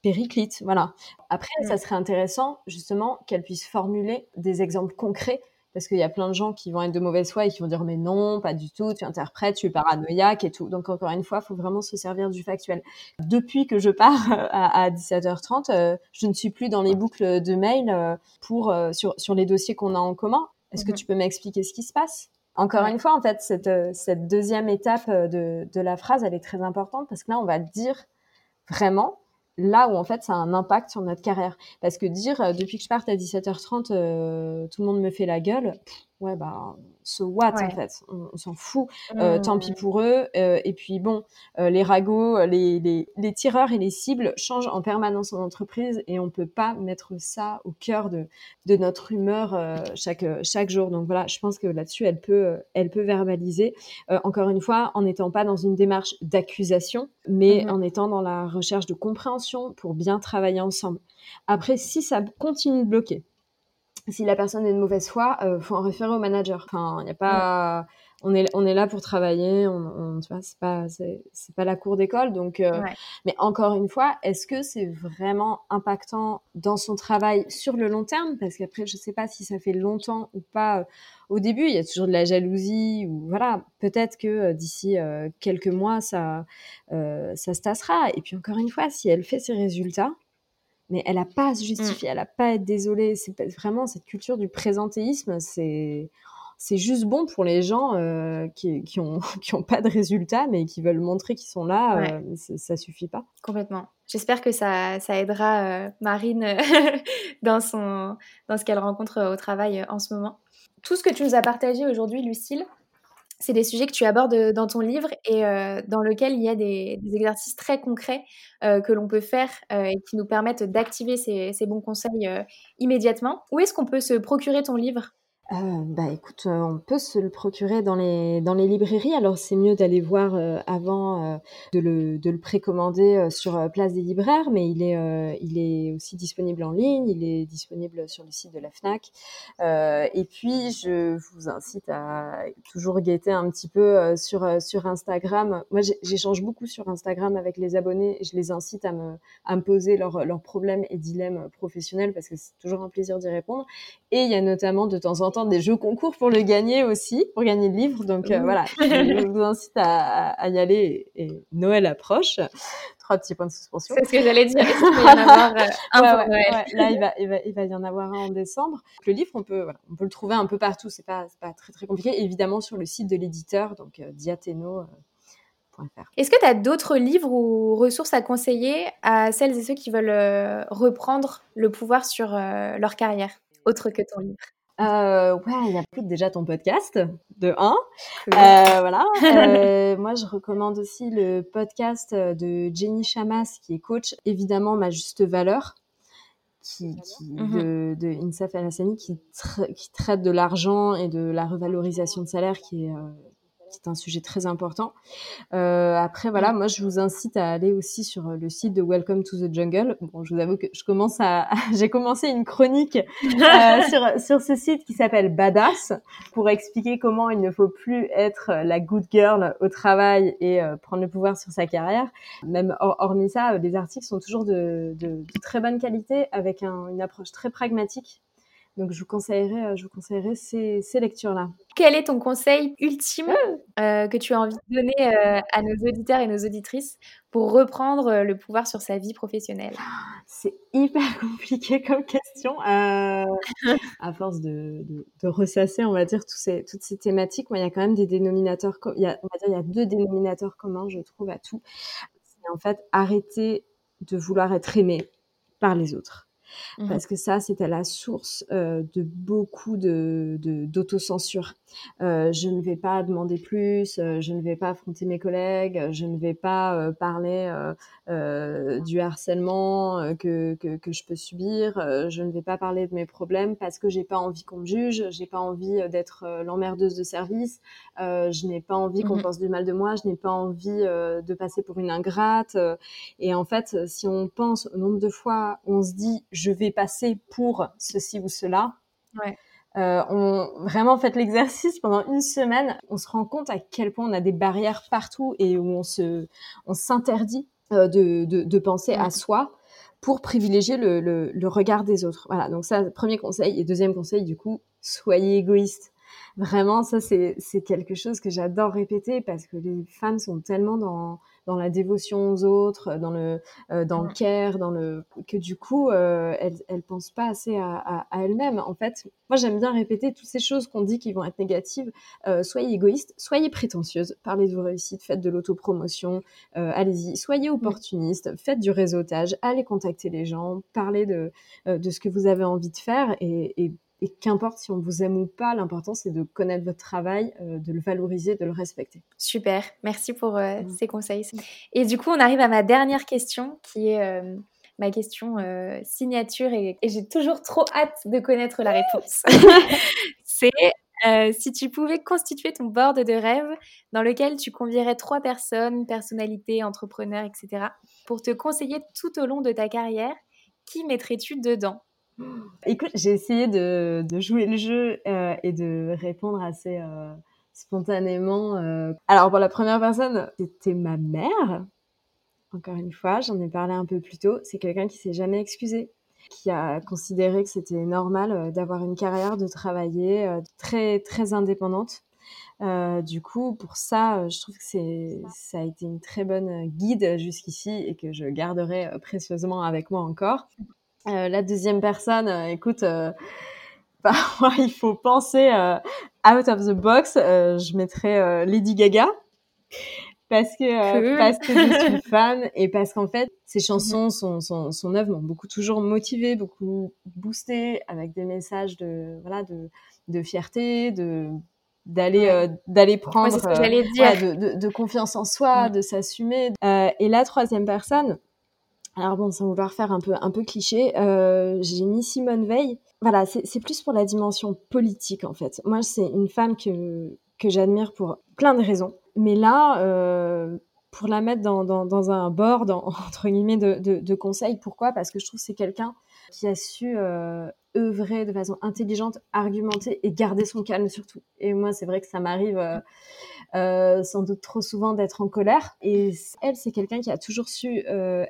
périclite. Voilà. Après, ça mm. serait intéressant justement qu'elle puisse formuler des exemples concrets parce qu'il y a plein de gens qui vont être de mauvaise foi et qui vont dire mais non, pas du tout, tu interprètes, tu es paranoïaque et tout. Donc encore une fois, il faut vraiment se servir du factuel. Depuis que je pars à, 17h30, euh, je ne suis plus dans les boucles de mail euh, pour euh, sur, sur les dossiers qu'on a en commun. Est-ce que mm-hmm. tu peux m'expliquer ce qui se passe? Encore une fois, en fait, cette, cette deuxième étape de, de la phrase, elle est très importante parce que là, on va dire vraiment là où en fait ça a un impact sur notre carrière. Parce que dire euh, depuis que je parte à 17h30, euh, tout le monde me fait la gueule, ouais bah so what en fait, on, s'en fout. Euh, tant pis mmh. pour eux. Euh, et puis bon, euh, les ragots, les, les, les, tireurs et les cibles changent en permanence en entreprise et on peut pas mettre ça au cœur de, de notre humeur chaque chaque jour. Donc voilà, je pense que là-dessus elle peut elle peut verbaliser. encore une fois, en n'étant pas dans une démarche d'accusation, mais mmh en étant dans la recherche de compréhension pour bien travailler ensemble. Après, si ça continue de bloquer, si la personne est de mauvaise foi, euh, faut en référer au manager. Enfin, il n'y a pas. on est, on est là pour travailler, on, tu vois, c'est pas, c'est, pas la cour d'école. Donc, euh, mais encore une fois, est-ce que c'est vraiment impactant dans son travail sur le long terme? Parce qu'après, je sais pas si ça fait longtemps ou pas. Euh, au début, il y a toujours de la jalousie ou voilà. Peut-être que euh, d'ici quelques mois, ça, ça se tassera. Et puis encore une fois, si elle fait ses résultats, mais elle n'a pas à se justifier, mmh. elle n'a pas à être désolée. C'est vraiment cette culture du présentéisme, c'est c'est juste bon pour les gens euh, qui, qui, ont, qui ont pas de résultats, mais qui veulent montrer qu'ils sont là. Euh, ça suffit pas. Complètement. J'espère que ça, ça aidera euh, Marine dans, son, dans ce qu'elle rencontre au travail en ce moment. Tout ce que tu nous as partagé aujourd'hui, Lucille, c'est des sujets que tu abordes dans ton livre et dans lequel il y a des, exercices très concrets que l'on peut faire et qui nous permettent d'activer ces, ces, bons conseils immédiatement. Où est-ce qu'on peut se procurer ton livre? Euh, bah écoute, euh, on peut se le procurer dans les, dans les librairies. Alors c'est mieux d'aller voir euh, avant de, le, de le précommander sur Place des libraires, mais il est, il est aussi disponible en ligne, il est disponible sur le site de la FNAC. et puis je vous incite à toujours guetter un petit peu sur, sur Instagram. Moi j'échange beaucoup sur Instagram avec les abonnés et je les incite à me, à poser leurs leurs problèmes et dilemmes professionnels parce que c'est toujours un plaisir d'y répondre. Et il y a notamment de temps en temps des jeux concours pour le gagner aussi, pour gagner le livre. Donc euh, voilà, je vous incite à, y aller. Et, Noël approche. Trois petits points de suspension. C'est ce que j'allais dire. Il y en avoir euh, un Là, il va, il, va, il va y en avoir un en décembre. Le livre, on peut, voilà, on peut le trouver un peu partout. C'est pas, pas très très compliqué. Évidemment sur le site de l'éditeur, donc euh, Diateno. Est-ce que tu as d'autres livres ou ressources à conseiller à celles et ceux qui veulent reprendre le pouvoir sur leur carrière, autre que ton livre? Euh, ouais, il y a déjà ton podcast de 1. Euh, voilà. Euh, moi, je recommande aussi le podcast de Jenny Chamas, qui est coach, évidemment, ma juste valeur, qui, qui mhm. de, de Insaf El Hassani, qui, qui traite de l'argent et de la revalorisation de salaire, qui est euh, c'est un sujet très important. Euh, après, voilà, moi, je vous incite à aller aussi sur le site de Welcome to the Jungle. Bon, je vous avoue que je commence à, j'ai commencé une chronique euh, sur, sur ce site qui s'appelle Badass pour expliquer comment il ne faut plus être la good girl au travail et euh, prendre le pouvoir sur sa carrière. Même hormis ça, les articles sont toujours de, de, très bonne qualité avec une approche très pragmatique donc, je vous conseillerais, euh, je vous conseillerais ces, ces lectures-là. Quel est ton conseil ultime euh, que tu as envie de donner euh, à nos auditeurs et nos auditrices pour reprendre le pouvoir sur sa vie professionnelle? C'est hyper compliqué comme question. à force de, de, ressasser, on va dire, tous ces, toutes ces thématiques, moi, il y a quand même des dénominateurs, il y a, on va dire, il y a deux dénominateurs communs, je trouve, à tout. C'est en fait arrêter de vouloir être aimé par les autres. Mmh parce que ça, c'était la source euh, de beaucoup de, d'autocensure. Euh, je ne vais pas demander plus, euh, je ne vais pas affronter mes collègues, je ne vais pas parler du harcèlement que, que, que, je peux subir, je ne vais pas parler de mes problèmes parce que j'ai pas envie qu'on me juge, j'ai pas envie d'être l'emmerdeuse de service, je n'ai pas envie qu'on mmh pense du mal de moi, je n'ai pas envie de passer pour une ingrate. et en fait, si on pense au nombre de fois on se dit je vais passer pour ceci ou cela. Euh, on vraiment fait l'exercice pendant une semaine, on se rend compte à quel point on a des barrières partout et où on se, on s'interdit euh, de, de, penser à soi pour privilégier le, le, regard des autres. Voilà, donc ça, premier conseil. Et deuxième conseil, du coup, soyez égoïste. Vraiment, ça, c'est, c'est quelque chose que j'adore répéter parce que les femmes sont tellement dans, dans la dévotion aux autres, dans le, euh, dans le care, dans le que du coup, euh, elles, elles pensent pas assez à, à, elles-mêmes. En fait, moi, j'aime bien répéter toutes ces choses qu'on dit qui vont être négatives. Euh, soyez égoïste, soyez prétentieuse, parlez de vos réussites, faites de l'autopromotion, euh, allez-y. Soyez opportuniste, faites du réseautage, allez contacter les gens, parlez de, euh, de ce que vous avez envie de faire et, et et qu'importe si on vous aime ou pas, l'important c'est de connaître votre travail, euh, de le valoriser, de le respecter. Super, merci pour euh, mm. ces conseils. Et du coup, on arrive à ma dernière question qui est euh, ma question signature et, et j'ai toujours trop hâte de connaître la réponse. c'est si tu pouvais constituer ton board de rêve dans lequel tu convierais trois personnes, personnalités, entrepreneurs, etc., pour te conseiller tout au long de ta carrière, qui mettrais-tu dedans? Écoute, j'ai essayé de, jouer le jeu euh, et de répondre assez, euh, spontanément. Alors pour la première personne, c'était ma mère. Encore une fois, j'en ai parlé un peu plus tôt. C'est quelqu'un qui s'est jamais excusé qui a considéré que c'était normal d'avoir une carrière, de travailler très très indépendante. Euh, du coup, pour ça, je trouve que ça a été une très bonne guide jusqu'ici et que je garderai précieusement avec moi encore. Euh, la deuxième personne, écoute, bah, il faut penser out of the box. je mettrais Lady Gaga. Parce que parce que je suis fan et parce qu'en fait ses chansons son son, son œuvre m'ont beaucoup toujours motivé beaucoup boosté avec des messages de voilà de de fierté de d'aller euh, d'aller prendre euh, de, de, confiance en soi, de s'assumer. Euh, et la troisième personne, alors bon, sans vouloir faire un peu un peu cliché, j'ai mis Simone Veil. Voilà, c'est plus pour la dimension politique en fait. Moi, c'est une femme que que j'admire pour plein de raisons. Mais là, pour la mettre dans, un board, entre guillemets, de, conseils. Pourquoi? Parce que je trouve que c'est quelqu'un qui a su euh, œuvrer de façon intelligente, argumenter et garder son calme surtout. Et moi, c'est vrai que ça m'arrive euh, euh, sans doute trop souvent d'être en colère. Et elle, c'est quelqu'un qui a toujours su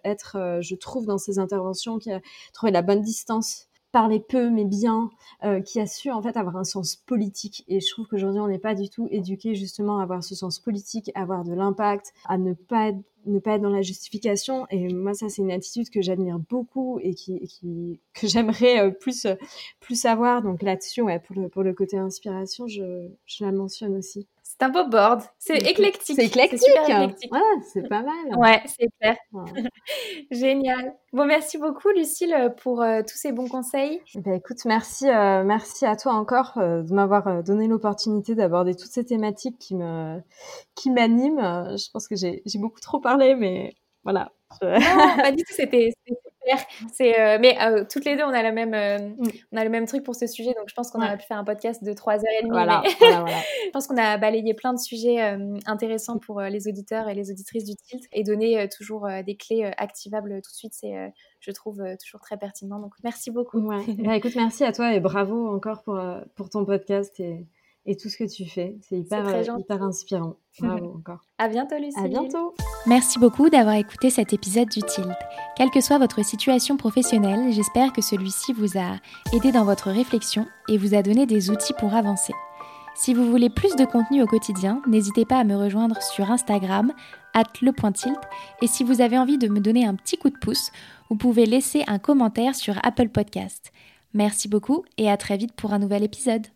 être, je trouve, dans ses interventions, qui a trouvé la bonne distance parler peu mais bien, euh, qui a su en fait avoir un sens politique. Et je trouve qu'aujourd'hui on n'est pas du tout éduqué justement à avoir ce sens politique, à avoir de l'impact, à ne pas être, ne pas être dans la justification. Et moi ça c'est une attitude que j'admire beaucoup et qui, que j'aimerais euh, plus plus avoir. Donc là-dessus ouais pour le pour le côté inspiration je je la mentionne aussi. C'est un beau board. C'est éclectique. C'est éclectique. C'est super éclectique. C'est pas mal. Ouais, c'est clair. Génial. Bon, merci beaucoup, Lucille, pour euh, tous ces bons conseils. Eh ben, écoute, merci, euh, merci à toi encore euh, de m'avoir euh, donné l'opportunité d'aborder toutes ces thématiques qui me, qui m'animent. Je pense que j'ai beaucoup trop parlé, mais voilà. Non, pas du tout. C'était, c'est, euh, mais euh, toutes les deux, on a, la même, euh, mm. on a le même truc pour ce sujet, donc je pense qu'on aurait pu faire un podcast de 3 heures et demie. Voilà, voilà, voilà. je pense qu'on a balayé plein de sujets intéressants pour les auditeurs et les auditrices du Tilt et donné toujours des clés activables tout de suite. C'est, je trouve, toujours très pertinent. Donc merci beaucoup. Ouais. bah, écoute, merci à toi et bravo encore pour, pour ton podcast et et tout ce que tu fais. C'est hyper, euh, hyper inspirant. Bravo encore. À bientôt, Lucie. À bientôt. Merci beaucoup d'avoir écouté cet épisode du Tilt. Quelle que soit votre situation professionnelle, j'espère que celui-ci vous a aidé dans votre réflexion et vous a donné des outils pour avancer. Si vous voulez plus de contenu au quotidien, n'hésitez pas à me rejoindre sur Instagram, lepointilt. Et si vous avez envie de me donner un petit coup de pouce, vous pouvez laisser un commentaire sur Apple Podcast. Merci beaucoup et à très vite pour un nouvel épisode.